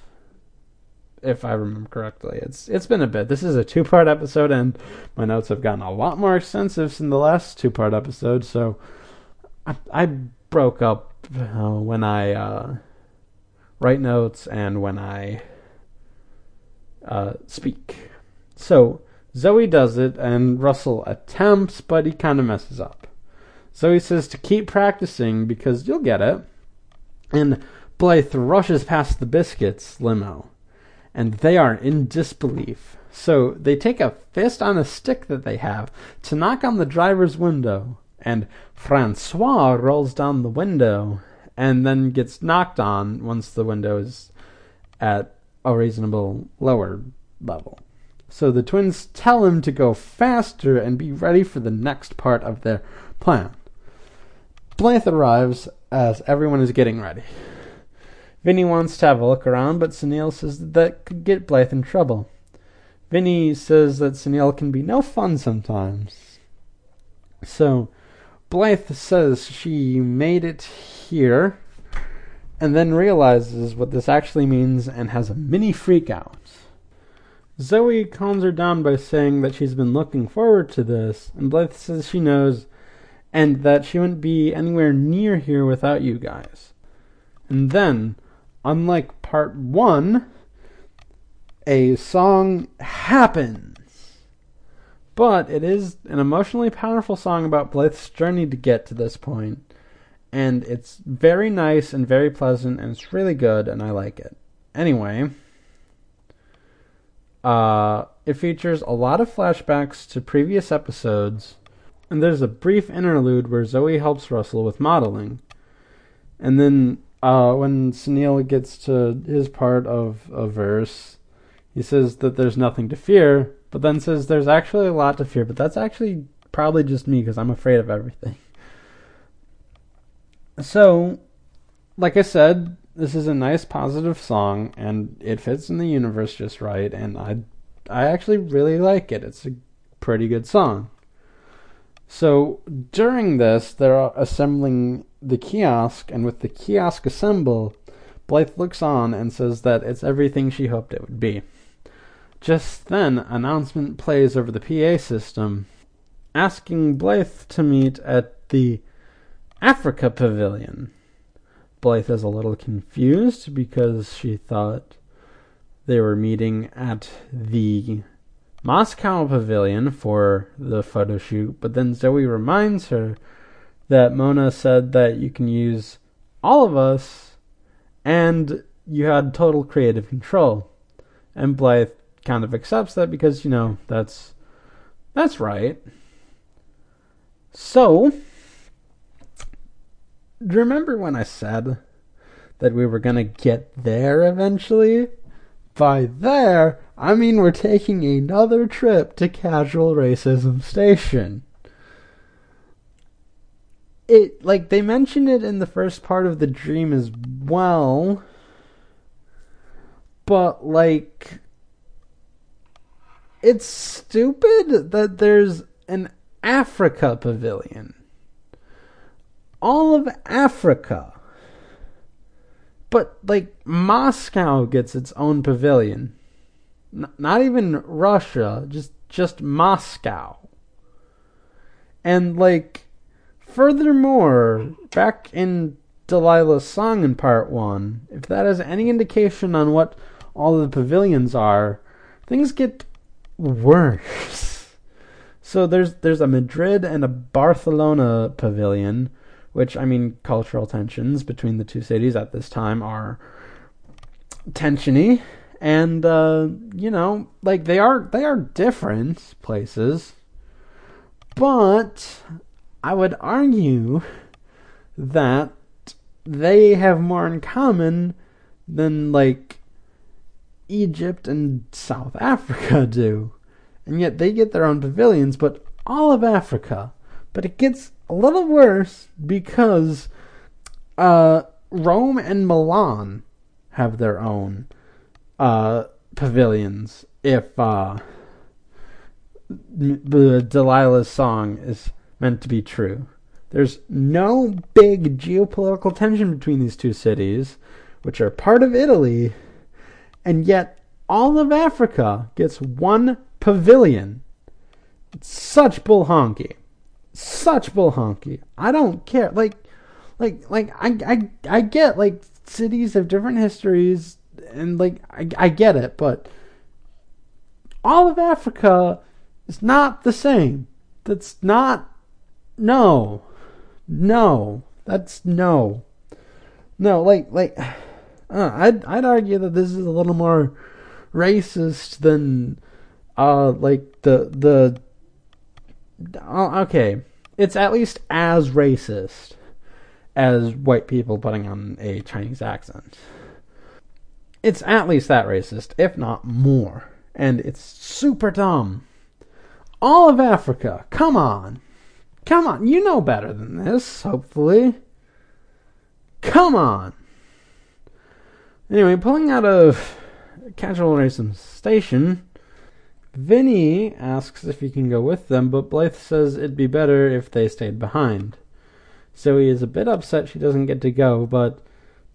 If I remember correctly, it's it's been a bit. This is a two part episode, and my notes have gotten a lot more extensive since the last two part episode. So I, I broke up uh, when I uh, write notes and when I uh, speak. So Zoe does it, and Russell attempts, but he kind of messes up. Zoe says to keep practicing because you'll get it. And Blythe rushes past the Biskits limo, and they are in disbelief. So they take a fist on a stick that they have to knock on the driver's window, and Francois rolls down the window and then gets knocked on once the window is at a reasonable lower level. So the twins tell him to go faster and be ready for the next part of their plan. Blythe arrives as everyone is getting ready. Vinny wants to have a look around, but Sunil says that, that could get Blythe in trouble. Vinny says that Sunil can be no fun sometimes. So Blythe says she made it here and then realizes what this actually means and has a mini freak out. Zoe calms her down by saying that she's been looking forward to this, and Blythe says she knows and that she wouldn't be anywhere near here without you guys. And then, unlike part one, a song happens. But it is an emotionally powerful song about Blythe's journey to get to this point, and it's very nice and very pleasant, and it's really good, and I like it. Anyway, uh, it features a lot of flashbacks to previous episodes, and there's a brief interlude where Zoe helps Russell with modeling. And then uh, when Sunil gets to his part of a verse, he says that there's nothing to fear, but then says there's actually a lot to fear, but that's actually probably just me because I'm afraid of everything. So, like I said, this is a nice positive song and it fits in the universe just right and I I actually really like it. It's a pretty good song. So during this, they're assembling the kiosk, and with the kiosk assembled, Blythe looks on and says that it's everything she hoped it would be. Just then, announcement plays over the PA system, asking Blythe to meet at the Africa Pavilion. Blythe is a little confused because she thought they were meeting at the Moscow Pavilion for the photo shoot, but then Zoe reminds her that Mona said that you can use all of us and you had total creative control. And Blythe kind of accepts that because, you know, that's that's right. So, do you remember when I said that we were to get there eventually? By there, I mean we're taking another trip to Casual Racism Station. It, like, they mention it in the first part of the dream as well, but, like, it's stupid that there's an Africa pavilion. All of Africa. But, like, Moscow gets its own pavilion. Not even Russia, just, just Moscow. And, like, furthermore, back in Delilah's song in part one, if that has any indication on what all the pavilions are, things get worse. So there's there's a Madrid and a Barcelona pavilion, which I mean cultural tensions between the two cities at this time are tensiony and uh, you know like they are they are different places but i would argue that they have more in common than like Egypt and South Africa do. And yet they get their own pavilions, but all of Africa. But it gets a little worse because uh, Rome and Milan have their own uh, pavilions. If uh, Delilah's song is meant to be true, there's no big geopolitical tension between these two cities, which are part of Italy and yet all of Africa gets one pavilion. It's such bull honky. Such bull honky. I don't care. Like, like, like, I, I, I get, like, cities have different histories, and, like, I, I get it, but all of Africa is not the same. That's not, no. No. That's no. No, like, like, uh, I'd I'd argue that this is a little more racist than uh like the the uh, okay it's at least as racist as white people putting on a Chinese accent. It's at least that racist, if not more. And it's super dumb. All of Africa, come on. Come on, you know better than this, hopefully. Come on. Anyway, pulling out of Casual Racism Station, Vinny asks if he can go with them, but Blythe says it'd be better if they stayed behind. Zoe is a bit upset she doesn't get to go, but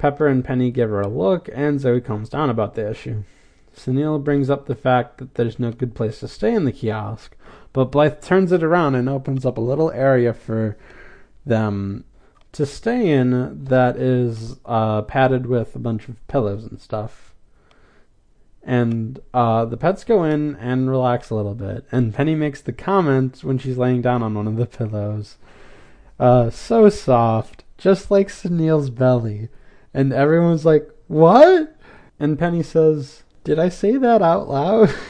Pepper and Penny give her a look, and Zoe calms down about the issue. Sunil brings up the fact that there's no good place to stay in the kiosk, but Blythe turns it around and opens up a little area for them to stay in that is uh, padded with a bunch of pillows and stuff. And uh, the pets go in and relax a little bit. And Penny makes the comment when she's laying down on one of the pillows. Uh, so soft, just like Sunil's belly. And everyone's like, What? And Penny says, Did I say that out loud?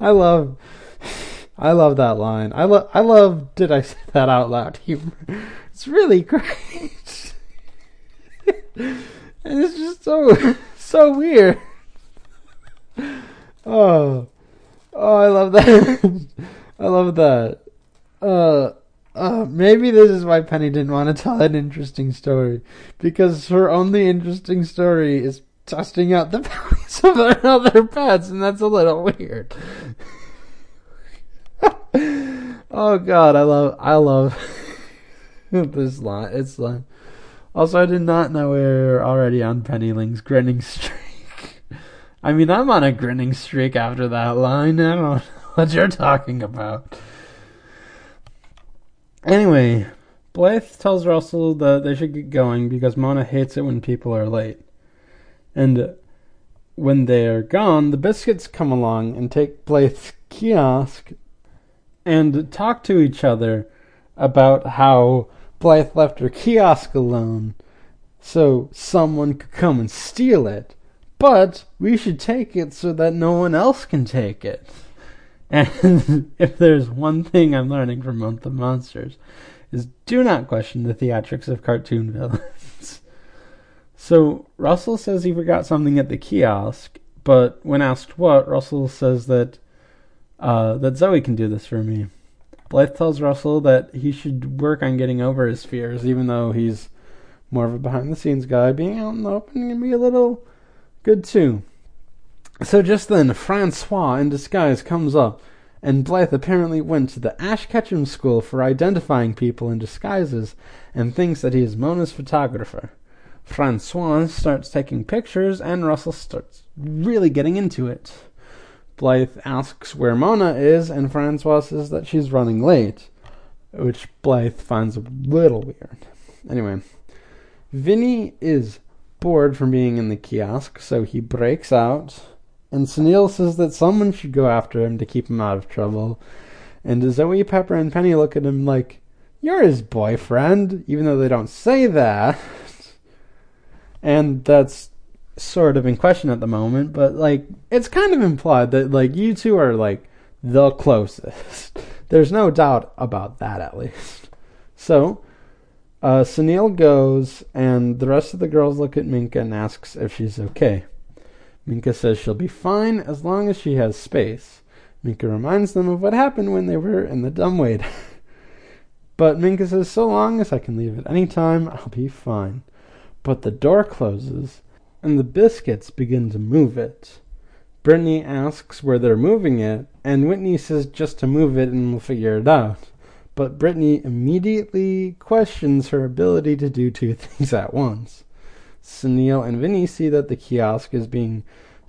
I love I love that line. I love. I love. Did I say that out loud? It's really great. and it's just so so weird. Oh, oh, I love that. I love that. Uh, uh, maybe this is why Penny didn't want to tell an interesting story because her only interesting story is testing out the bellies of her other pets, and that's a little weird. Oh God, I love, I love this line. It's like. Also, I did not know we were already on Penny Ling's grinning streak. I mean, I'm on a grinning streak after that line. I don't know what you're talking about. Anyway, Blythe tells Russell that they should get going because Mona hates it when people are late. And when they are gone, the Biskits come along and take Blythe's kiosk and talk to each other about how Blythe left her kiosk alone so someone could come and steal it. But we should take it so that no one else can take it. And if there's one thing I'm learning from Month of Monsters, is do not question the theatrics of cartoon villains. so Russell says he forgot something at the kiosk, but when asked what, Russell says that uh, that Zoe can do this for me. Blythe tells Russell that he should work on getting over his fears, even though he's more of a behind the scenes guy. Being out in the open can be a little good too. So just then, Francois in disguise comes up, and Blythe apparently went to the Ash Ketchum School for identifying people in disguises and thinks that he is Mona's photographer. Francois starts taking pictures, and Russell starts really getting into it. Blythe asks where Mona is, and Francois says that she's running late, which Blythe finds a little weird. Anyway, Vinny is bored from being in the kiosk, so he breaks out, and Sunil says that someone should go after him to keep him out of trouble. And Zoe, Pepper, and Penny look at him like, You're his boyfriend, even though they don't say that. and that's sort of in question at the moment, but like it's kind of implied that like you two are like the closest. There's no doubt about that at least. So, uh, Sunil goes, and the rest of the girls look at Minka and asks if she's okay. Minka says she'll be fine as long as she has space. Minka reminds them of what happened when they were in the dumbwaiter. but Minka says, so long as I can leave at any time, I'll be fine. But the door closes, and the Biskits begin to move it. Brittany asks where they're moving it, and Whitney says just to move it and we'll figure it out. But Brittany immediately questions her ability to do two things at once. Sunil and Vinny see that the kiosk is being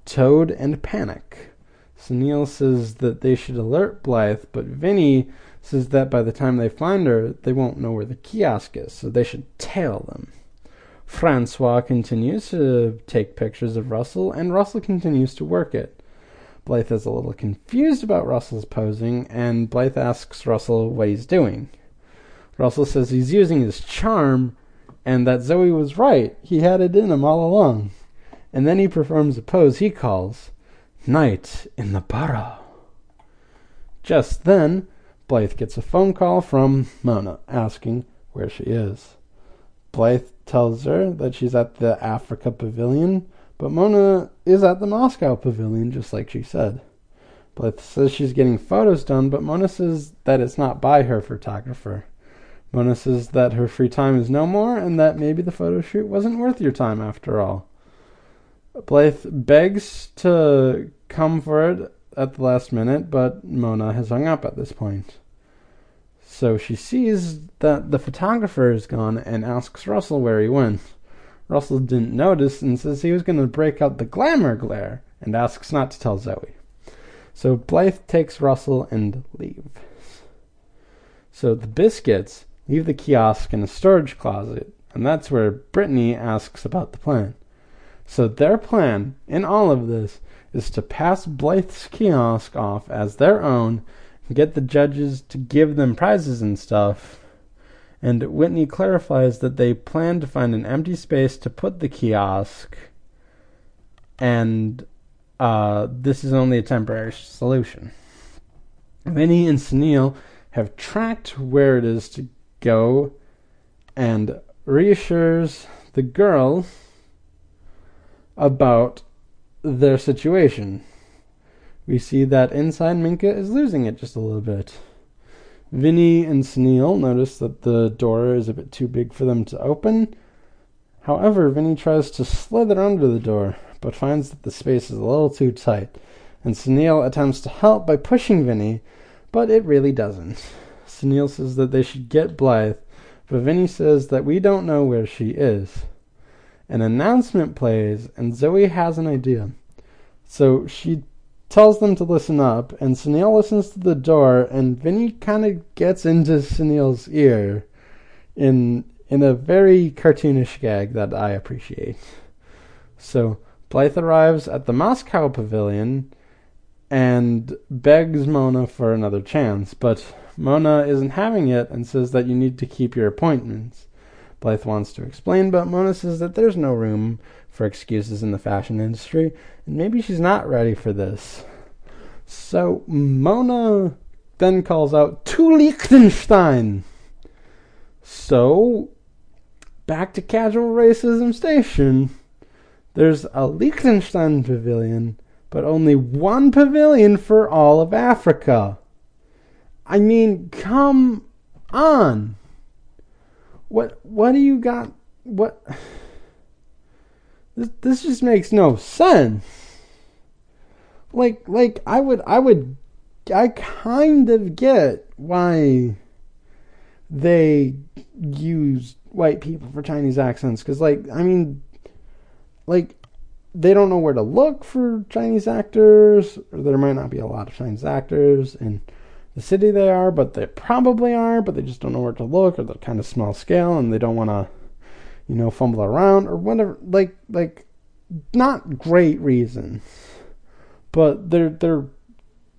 towed and panic. Sunil says that they should alert Blythe, but Vinny says that by the time they find her, they won't know where the kiosk is, so they should tail them. Francois continues to take pictures of Russell, and Russell continues to work it. Blythe is a little confused about Russell's posing, and Blythe asks Russell what he's doing. Russell says he's using his charm, and that Zoe was right. He had it in him all along. And then he performs a pose he calls Night in the Burrow. Just then, Blythe gets a phone call from Mona asking where she is. Blythe tells her that she's at the Africa Pavilion, but Mona is at the Moscow Pavilion, just like she said. Blythe says she's getting photos done, but Mona says that it's not by her photographer. Mona says that her free time is no more, and that maybe the photo shoot wasn't worth your time after all. Blythe begs to come for it at the last minute, but Mona has hung up at this point. So she sees that the photographer is gone and asks Russell where he went. Russell didn't notice and says he was going to break out the glamour glare and asks not to tell Zoe. So Blythe takes Russell and leaves. So the Biskits leave the kiosk in a storage closet, and that's where Brittany asks about the plan. So their plan in all of this is to pass Blythe's kiosk off as their own get the judges to give them prizes and stuff. And Whitney clarifies that they plan to find an empty space to put the kiosk, and uh, this is only a temporary solution. Vinny and Sunil have tracked where it is to go and reassures the girl about their situation we see that inside Minka is losing it just a little bit. Vinny and Sunil notice that the door is a bit too big for them to open. However, Vinny tries to slither under the door, but finds that the space is a little too tight, and Sunil attempts to help by pushing Vinny, but it really doesn't. Sunil says that they should get Blythe, but Vinny says that we don't know where she is. An announcement plays, and Zoe has an idea. So she tells them to listen up, and Sunil listens to the door, and Vinny kind of gets into Sunil's ear in in a very cartoonish gag that I appreciate. So Blythe arrives at the Moscow pavilion and begs Mona for another chance, but Mona isn't having it and says that you need to keep your appointments. Blythe wants to explain, but Mona says that there's no room for excuses in the fashion industry, and maybe she's not ready for this. So Mona then calls out to Liechtenstein. So back to casual racism station. There's a Liechtenstein pavilion, but only one pavilion for all of Africa. I mean, come on. What what do you got? What this, this just makes no sense. Like like I would I would I kind of get why they use white people for Chinese accents cuz like I mean like they don't know where to look for Chinese actors or there might not be a lot of Chinese actors in the city they are, but they probably are, but they just don't know where to look or they're kind of small scale and they don't want to you know, fumble around or whatever. Like, like, not great reasons, but they're they're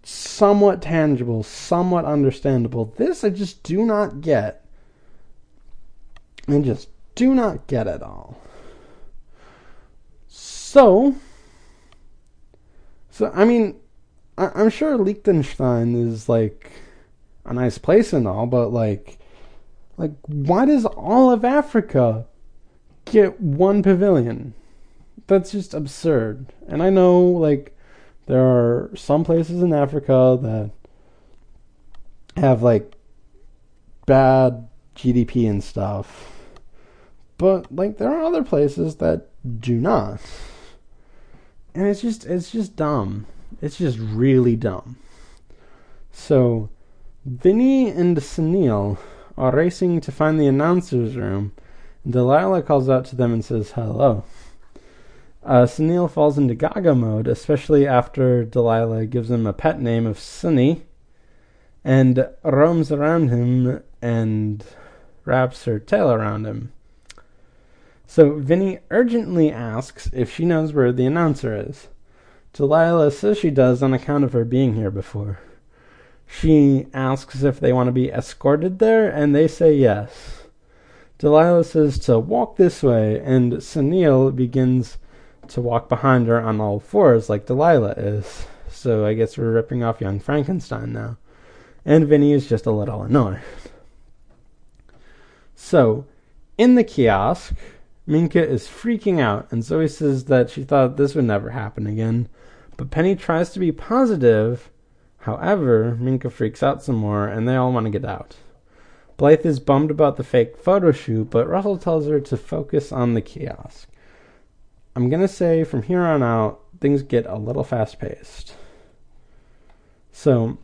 somewhat tangible, somewhat understandable. This I just do not get, and just do not get at all. So, so I mean, I, I'm sure Liechtenstein is like a nice place and all, but like, like, why does all of Africa get one pavilion. That's just absurd. And I know, like, there are some places in Africa that have, like, bad GDP and stuff. But, like, there are other places that do not. And it's just, it's just dumb. It's just really dumb. So, Vinny and Sunil are racing to find the announcer's room Delilah calls out to them and says hello. Uh, Sunil falls into gaga mode, especially after Delilah gives him a pet name of Sunny and roams around him and wraps her tail around him. So Vinny urgently asks if she knows where the announcer is. Delilah says she does on account of her being here before. She asks if they want to be escorted there, and they say yes. Delilah says to walk this way, and Sunil begins to walk behind her on all fours like Delilah is. So I guess we're ripping off young Frankenstein now. And Vinny is just a little annoyed. So, in the kiosk, Minka is freaking out, and Zoe says that she thought this would never happen again. But Penny tries to be positive. However, Minka freaks out some more, and they all want to get out. Blythe is bummed about the fake photo shoot, but Russell tells her to focus on the kiosk. I'm going to say from here on out, things get a little fast paced. So,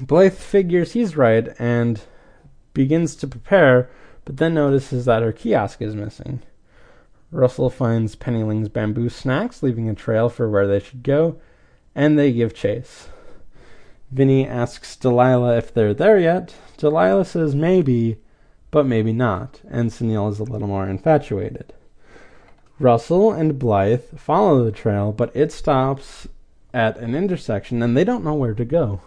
Blythe figures he's right and begins to prepare, but then notices that her kiosk is missing. Russell finds Penny Ling's bamboo snacks, leaving a trail for where they should go, and they give chase. Vinny asks Delilah if they're there yet. Delilah says maybe, but maybe not, and Sunil is a little more infatuated. Russell and Blythe follow the trail, but it stops at an intersection and they don't know where to go.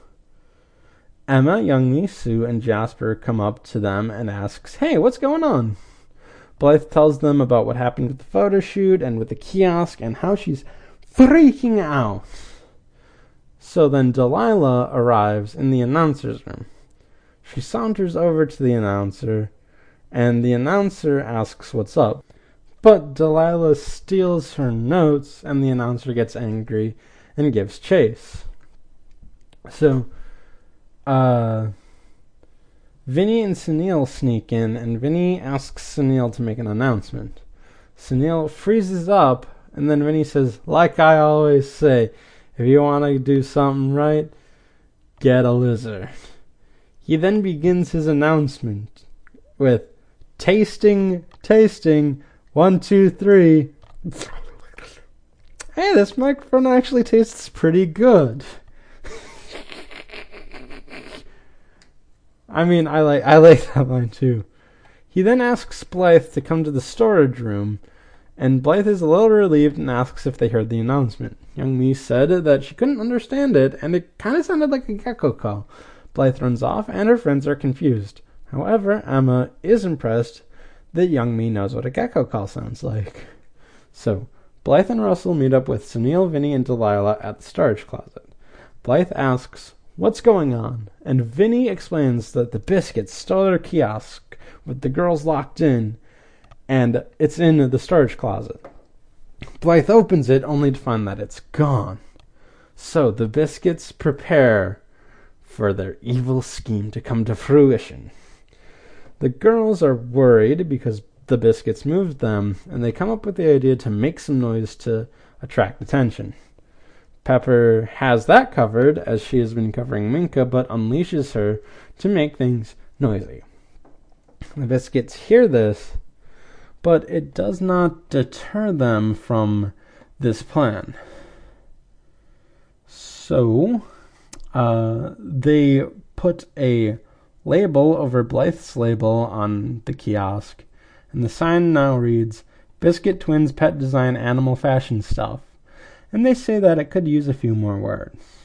Emma, Youngmee, Sue, and Jasper come up to them and asks, Hey, what's going on? Blythe tells them about what happened with the photo shoot and with the kiosk and how she's freaking out. So then Delilah arrives in the announcer's room. She saunters over to the announcer, and the announcer asks what's up. But Delilah steals her notes, and the announcer gets angry and gives chase. So, uh, Vinny and Sunil sneak in, and Vinny asks Sunil to make an announcement. Sunil freezes up, and then Vinny says, Like I always say, if you want to do something right, get a lizard. He then begins his announcement with tasting, tasting, one, two, three. Hey, this microphone actually tastes pretty good. I mean, I like I like that line too. He then asks Blythe to come to the storage room, and Blythe is a little relieved and asks if they heard the announcement. Youngmee said that she couldn't understand it, and it kind of sounded like a gecko call. Blythe runs off, and her friends are confused. However, Emma is impressed that Youngmee knows what a gecko call sounds like. So, Blythe and Russell meet up with Sunil, Vinny, and Delilah at the storage closet. Blythe asks, What's going on? And Vinny explains that the Biskits stole their kiosk with the girls locked in, and it's in the storage closet. Blythe opens it only to find that it's gone. So the Biskits prepare for their evil scheme to come to fruition. The girls are worried because the Biskits moved them, and they come up with the idea to make some noise to attract attention. Pepper has that covered, as she has been covering Minka, but unleashes her to make things noisy. The Biskits hear this, but it does not deter them from this plan. So, uh, they put a label over Blythe's label on the kiosk, and the sign now reads Biskit Twins Pet Design Animal Fashion Stuff and they say that it could use a few more words.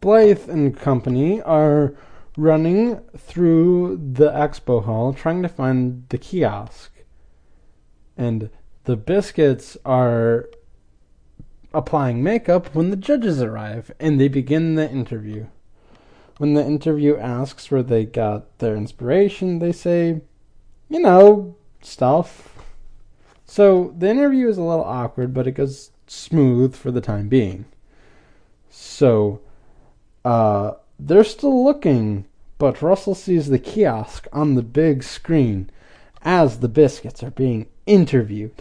Blythe and company are running through the expo hall trying to find the kiosk. And the Biskits are applying makeup when the judges arrive and they begin the interview. When the interview asks where they got their inspiration, they say, you know, stuff. So the interview is a little awkward, but it goes smooth for the time being. So, uh, they're still looking, but Russell sees the kiosk on the big screen as the Biskits are being interviewed.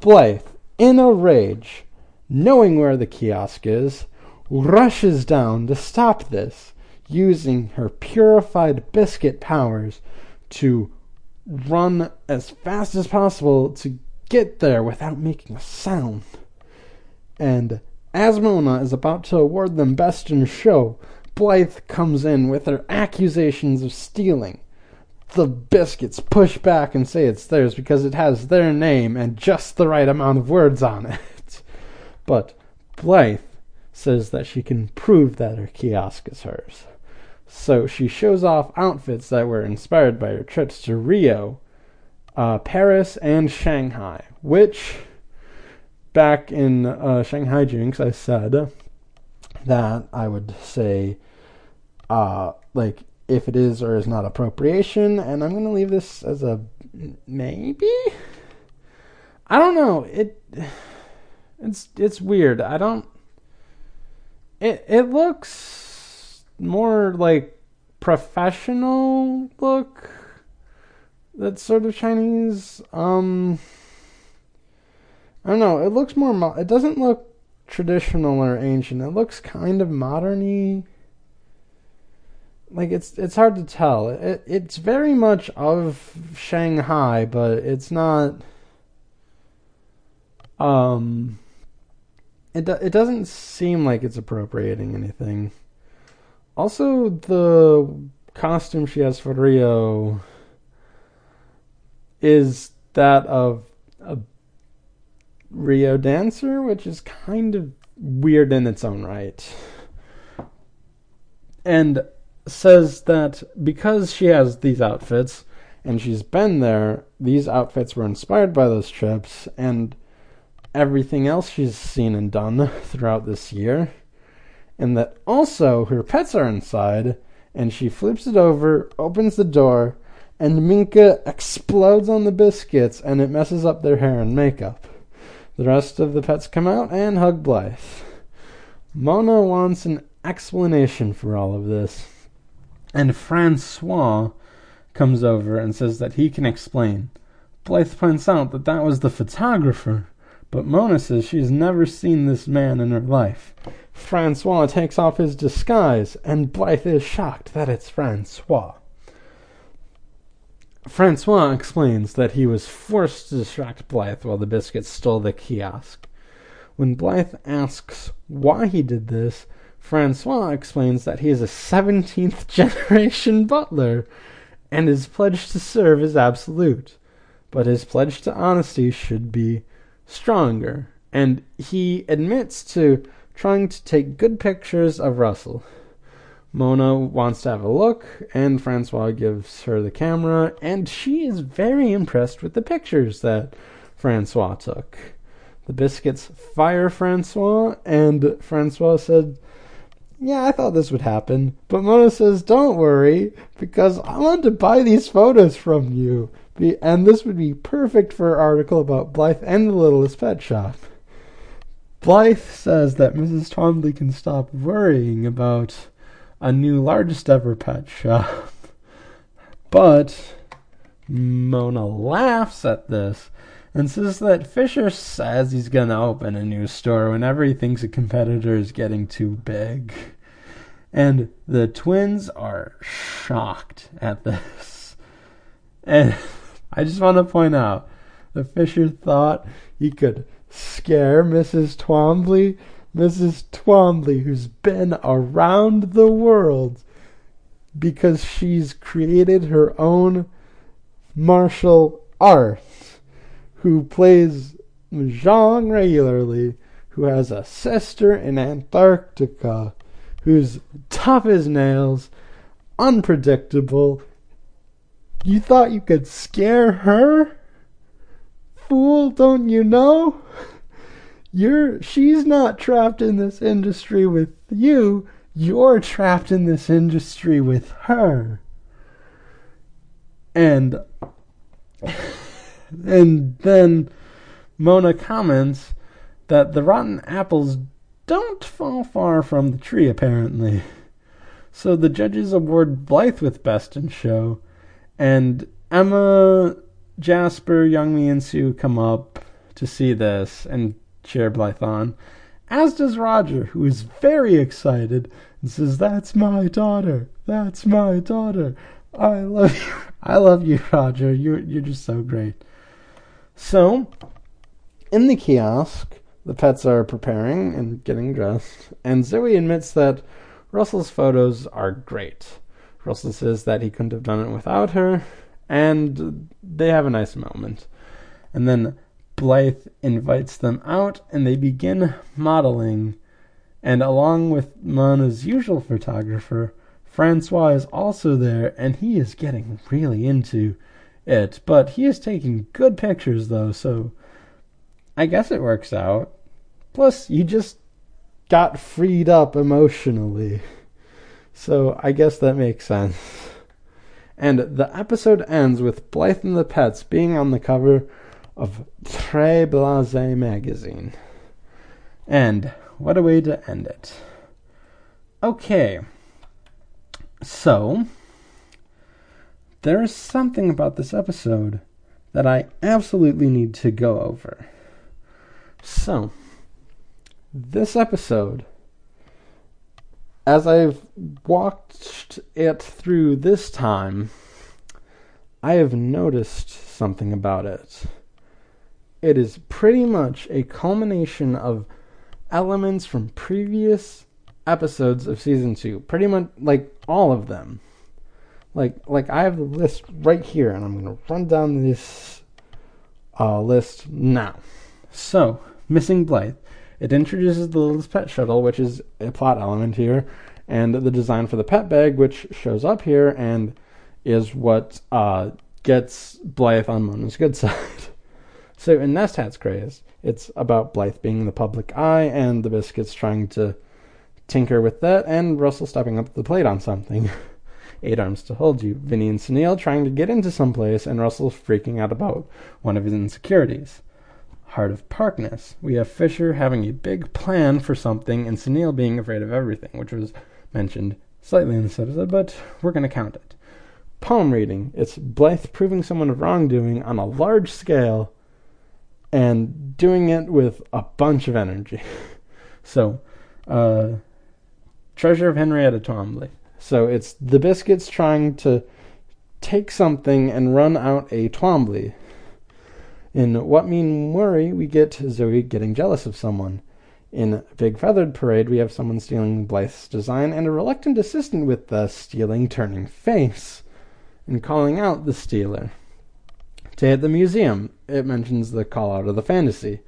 Blythe, in a rage, knowing where the kiosk is, rushes down to stop this, using her purified biscuit powers to run as fast as possible to get there without making a sound and as Mona is about to award them Best in Show, Blythe comes in with her accusations of stealing. The Biskits push back and say it's theirs because it has their name and just the right amount of words on it. But Blythe says that she can prove that her kiosk is hers. So she shows off outfits that were inspired by her trips to Rio, uh, Paris, and Shanghai, which back in uh, Shanghai Jinx, I said that I would say, uh, like, if it is or is not appropriation, and I'm going to leave this as a maybe. I don't know. It it's it's weird. I don't. It it looks more like professional look. That sort of Chinese. Um I don't know. It looks more. Mo- it doesn't look traditional or ancient. It looks kind of moderny. Like it's it's hard to tell. It it's very much of Shanghai, but it's not. Um. It do, it doesn't seem like it's appropriating anything. Also, the costume she has for Rio is that of Rio dancer, which is kind of weird in its own right. And says that because she has these outfits and she's been there, these outfits were inspired by those trips and everything else she's seen and done throughout this year. And that also her pets are inside, and she flips it over, opens the door, and Minka explodes on the Biskits and it messes up their hair and makeup. The rest of the pets come out and hug Blythe. Mona wants an explanation for all of this. And Francois comes over and says that he can explain. Blythe points out that that was the photographer, But Mona says she's never seen this man in her life. Francois takes off his disguise, and Blythe is shocked that it's Francois. Francois explains that he was forced to distract Blythe while the Biskits stole the kiosk. When Blythe asks why he did this, Francois explains that he is a 17th generation butler and his pledge to serve is absolute. But his pledge to honesty should be stronger. And he admits to trying to take good pictures of Russell. Mona wants to have a look, and Francois gives her the camera, and she is very impressed with the pictures that Francois took. The Biskits fire Francois, and Francois said, Yeah, I thought this would happen. But Mona says, Don't worry, because I want to buy these photos from you. And this would be perfect for an article about Blythe and the Littlest Pet Shop. Blythe says that Mrs. Twombly can stop worrying about a new largest ever pet shop. But Mona laughs at this and says that Fisher says he's going to open a new store whenever he thinks a competitor is getting too big. And the twins are shocked at this. And I just want to point out that Fisher thought he could scare Mrs. Twombly Mrs. Twombly, who's been around the world because she's created her own martial arts, who plays Mahjong regularly, who has a sister in Antarctica, who's tough as nails, unpredictable. You thought you could scare her? Fool, don't you know? You're she's not trapped in this industry with you. You're trapped in this industry with her. And and then Mona comments that the rotten apples don't fall far from the tree apparently. So the judges award Blythe with Best in Show, and Emma, Jasper, Youngmee, and Sue come up to see this, and cheer Blythe on, as does Roger, who is very excited and says, That's my daughter. That's my daughter. I love you. I love you, Roger. You're, you're just so great. So, in the kiosk, the pets are preparing and getting dressed, and Zoe admits that Russell's photos are great. Russell says that he couldn't have done it without her, and they have a nice moment. And then Blythe invites them out and they begin modeling. And along with Mona's usual photographer, Francois is also there and he is getting really into it. But he is taking good pictures though, so I guess it works out. Plus, you just got freed up emotionally. So I guess that makes sense. And the episode ends with Blythe and the pets being on the cover of Très Blasé magazine. And what a way to end it. Okay. So, there is something about this episode that I absolutely need to go over. So, this episode, as I've watched it through this time, I have noticed something about it it is pretty much a culmination of elements from previous episodes of season two. Pretty much like all of them. Like like I have the list right here, and I'm gonna run down this uh, list now. So, missing Blythe. It introduces the Littlest Pet Shuttle, which is a plot element here, and the design for the pet bag, which shows up here and is what uh, gets Blythe on Mona's good side. So in Nest Hat's Craze, it's about Blythe being the public eye and the Biskits trying to tinker with that and Russell stepping up the plate on something. Eight arms to hold you. Vinny and Sunil trying to get into someplace and Russell freaking out about one of his insecurities. Heart of Barkness. We have Fisher having a big plan for something and Sunil being afraid of everything, which was mentioned slightly in this episode, but we're going to count it. Palm reading. It's Blythe proving someone of wrongdoing on a large scale and doing it with a bunch of energy. so, uh, Treasure of Henrietta Twombly. So it's the Biskits trying to take something and run out a Twombly. In What Mean Worry, we get Zoe getting jealous of someone. In Big Feathered Parade, we have someone stealing Blythe's design and a reluctant assistant with the stealing turning face and calling out the stealer. Day at the museum, it mentions the call out of the fantasy.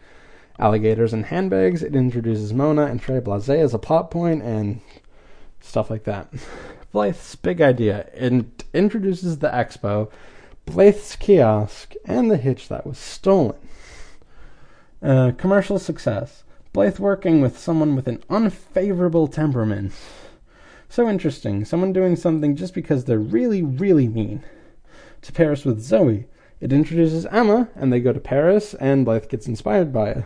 Alligators and handbags, it introduces Mona and Très Blasé as a plot point and stuff like that. Blythe's big idea. It introduces the expo, Blythe's kiosk, and the hitch that was stolen. Uh, commercial success. Blythe working with someone with an unfavorable temperament. So interesting. Someone doing something just because they're really, really mean. To Paris with Zoe. It introduces Emma, and they go to Paris, and Blythe gets inspired by it.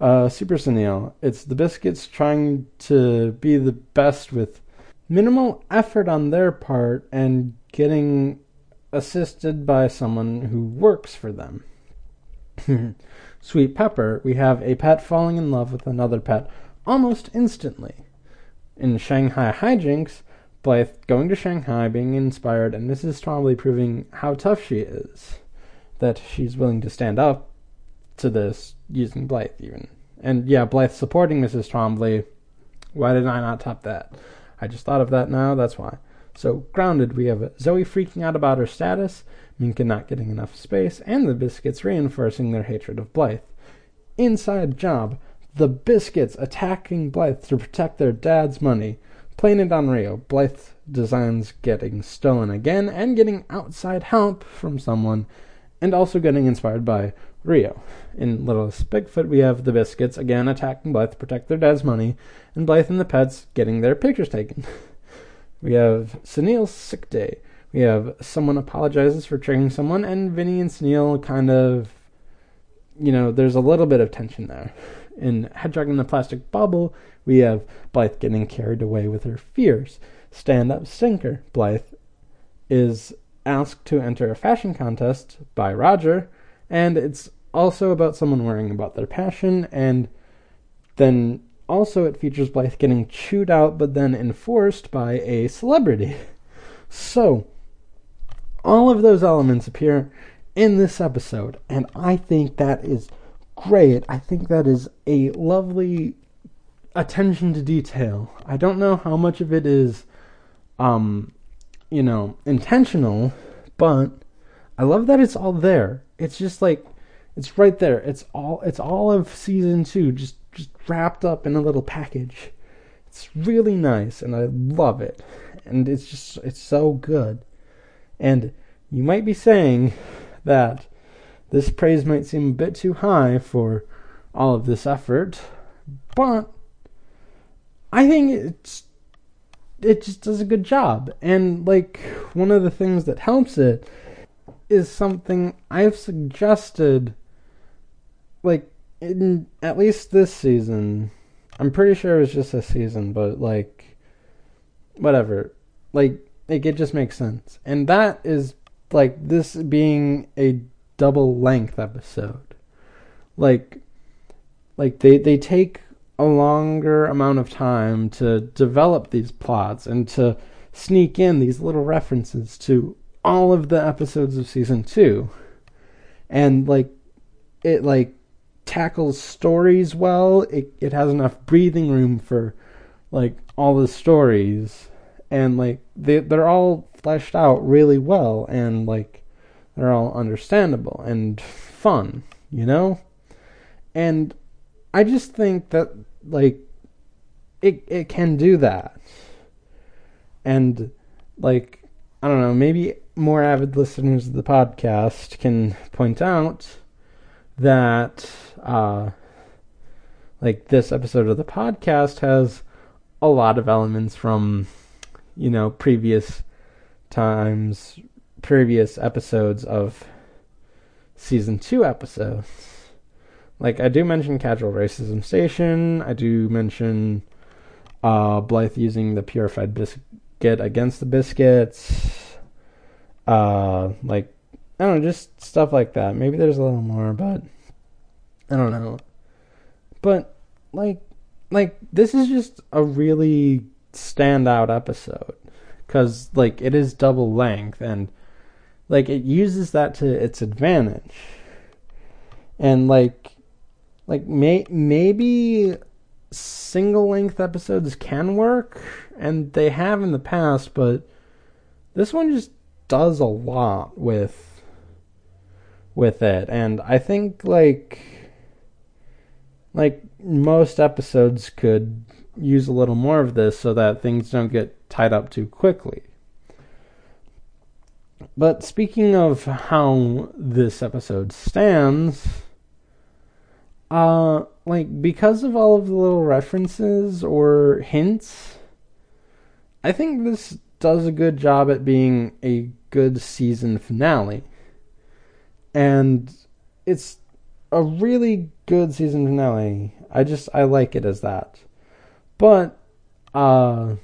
Uh, Super Sunil. It's the Biskits trying to be the best with minimal effort on their part and getting assisted by someone who works for them. Sweet Pepper, we have a pet falling in love with another pet almost instantly. In Shanghai Hijinks, Blythe going to Shanghai, being inspired, and Mrs. Twombly proving how tough she is. That she's willing to stand up to this using Blythe, even. And yeah, Blythe supporting Mrs. Twombly. Why did I not top that? I just thought of that now, that's why. So, grounded, we have Zoe freaking out about her status, Minka not getting enough space, and the Biskits reinforcing their hatred of Blythe. Inside job, the Biskits attacking Blythe to protect their dad's money. Playing it on Rio, Blythe designs getting stolen again and getting outside help from someone, and also getting inspired by Rio. In Littlest Bigfoot, we have the Biskits again attacking Blythe to protect their dad's money, and Blythe and the pets getting their pictures taken. we have Sunil's sick day. We have someone apologizes for tricking someone, and Vinny and Sunil kind of, you know, there's a little bit of tension there. In Hedgehog in the Plastic Bubble, we have Blythe getting carried away with her fears. Stand up stinker. Blythe is asked to enter a fashion contest by Roger, and it's also about someone worrying about their passion, and then also it features Blythe getting chewed out but then enforced by a celebrity. So, all of those elements appear in this episode, and I think that is great. I think that is a lovely attention to detail. I don't know how much of it is, um, you know, intentional, but I love that it's all there. It's just like it's right there. It's all it's all of season two, just just wrapped up in a little package. It's really nice, and I love it. And it's just it's so good. And you might be saying that this praise might seem a bit too high for all of this effort, but I think it's it just does a good job. And like one of the things that helps it is something I've suggested like in at least this season. I'm pretty sure it was just a season, but like whatever. Like like it just makes sense. And that is like this being a double length episode. Like like they they take a longer amount of time to develop these plots and to sneak in these little references to all of the episodes of season 2. And like it like tackles stories well. It it has enough breathing room for like all the stories and like they they're all fleshed out really well and like they're all understandable and fun, you know? And I just think that like it it can do that. And like I don't know, maybe more avid listeners of the podcast can point out that uh, like this episode of the podcast has a lot of elements from you know previous times previous episodes of season 2 episodes. Like i do mention casual racism station. I do mention uh blythe using the purified biscuit against the Biskits. Uh like i don't know just stuff like that. Maybe there's a little more but I don't know. But like like this is just a really standout episode cuz like it is double length and like it uses that to its advantage. And like like may maybe single length episodes can work and they have in the past, but this one just does a lot with with it and I think like like most episodes could use a little more of this so that things don't get tied up too quickly. But speaking of how this episode stands, uh, like because of all of the little references or hints, I think this does a good job at being a good season finale. And it's a really good season finale. I just I like it as that. But uh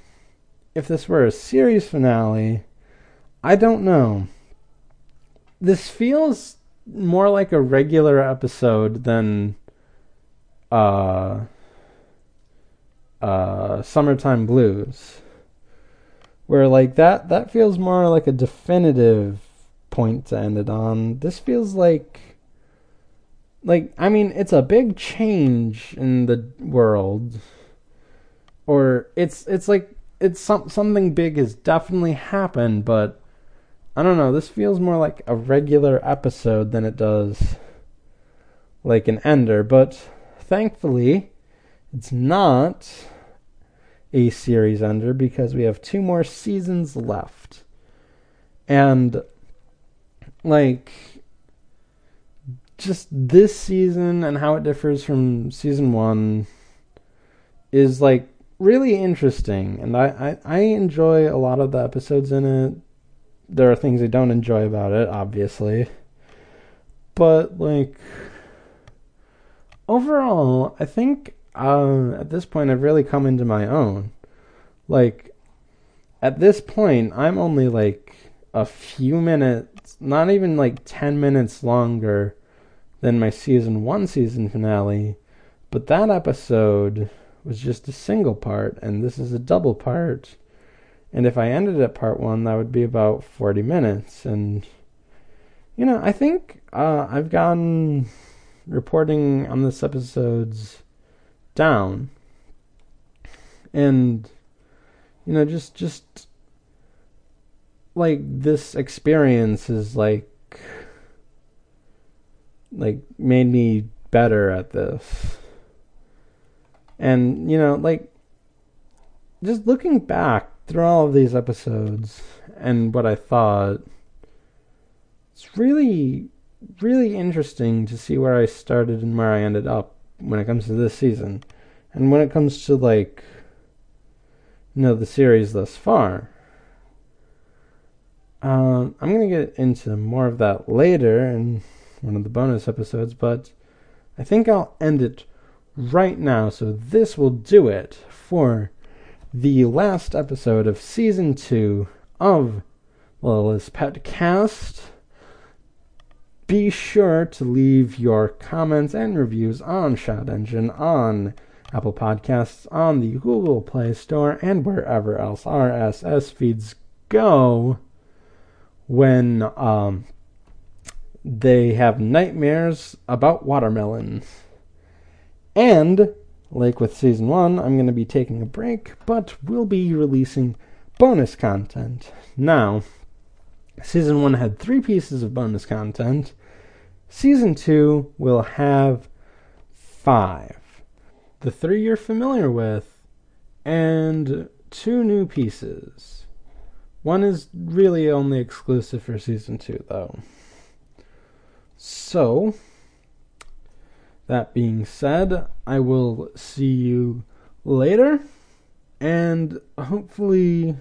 if this were a series finale, I don't know. This feels more like a regular episode than uh uh Summertime Blues. Where like that that feels more like a definitive point to end it on. This feels like like I mean it's a big change in the world or it's it's like it's some something big has definitely happened but I don't know this feels more like a regular episode than it does like an ender but thankfully it's not a series ender because we have two more seasons left. And like just this season and how it differs from season one is like really interesting and I, I, I enjoy a lot of the episodes in it there are things i don't enjoy about it obviously but like overall i think uh, at this point i've really come into my own like at this point i'm only like a few minutes not even like 10 minutes longer than my season one season finale. But that episode was just a single part, and this is a double part. And if I ended at part one, that would be about 40 minutes. And, you know, I think uh, I've gotten reporting on this episode's down. And, you know, just, just like this experience is like like made me better at this. And you know, like just looking back through all of these episodes and what I thought it's really really interesting to see where I started and where I ended up when it comes to this season. And when it comes to like you know the series thus far. Uh, I'm gonna get into more of that later in one of the bonus episodes, but I think I'll end it right now. So this will do it for the last episode of season two of Little's Pet Cast. Be sure to leave your comments and reviews on Shout Engine, on Apple Podcasts, on the Google Play Store, and wherever else RSS feeds go when um, they have nightmares about watermelons. And, like with season one, I'm going to be taking a break, but we'll be releasing bonus content. Now, season one had three pieces of bonus content. Season two will have five. The three you're familiar with, and two new pieces. One is really only exclusive for season two, though. So, that being said, I will see you later, and hopefully,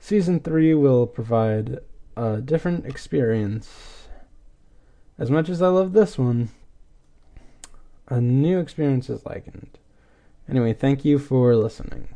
season three will provide a different experience. As much as I love this one, a new experience is likened. Anyway, thank you for listening.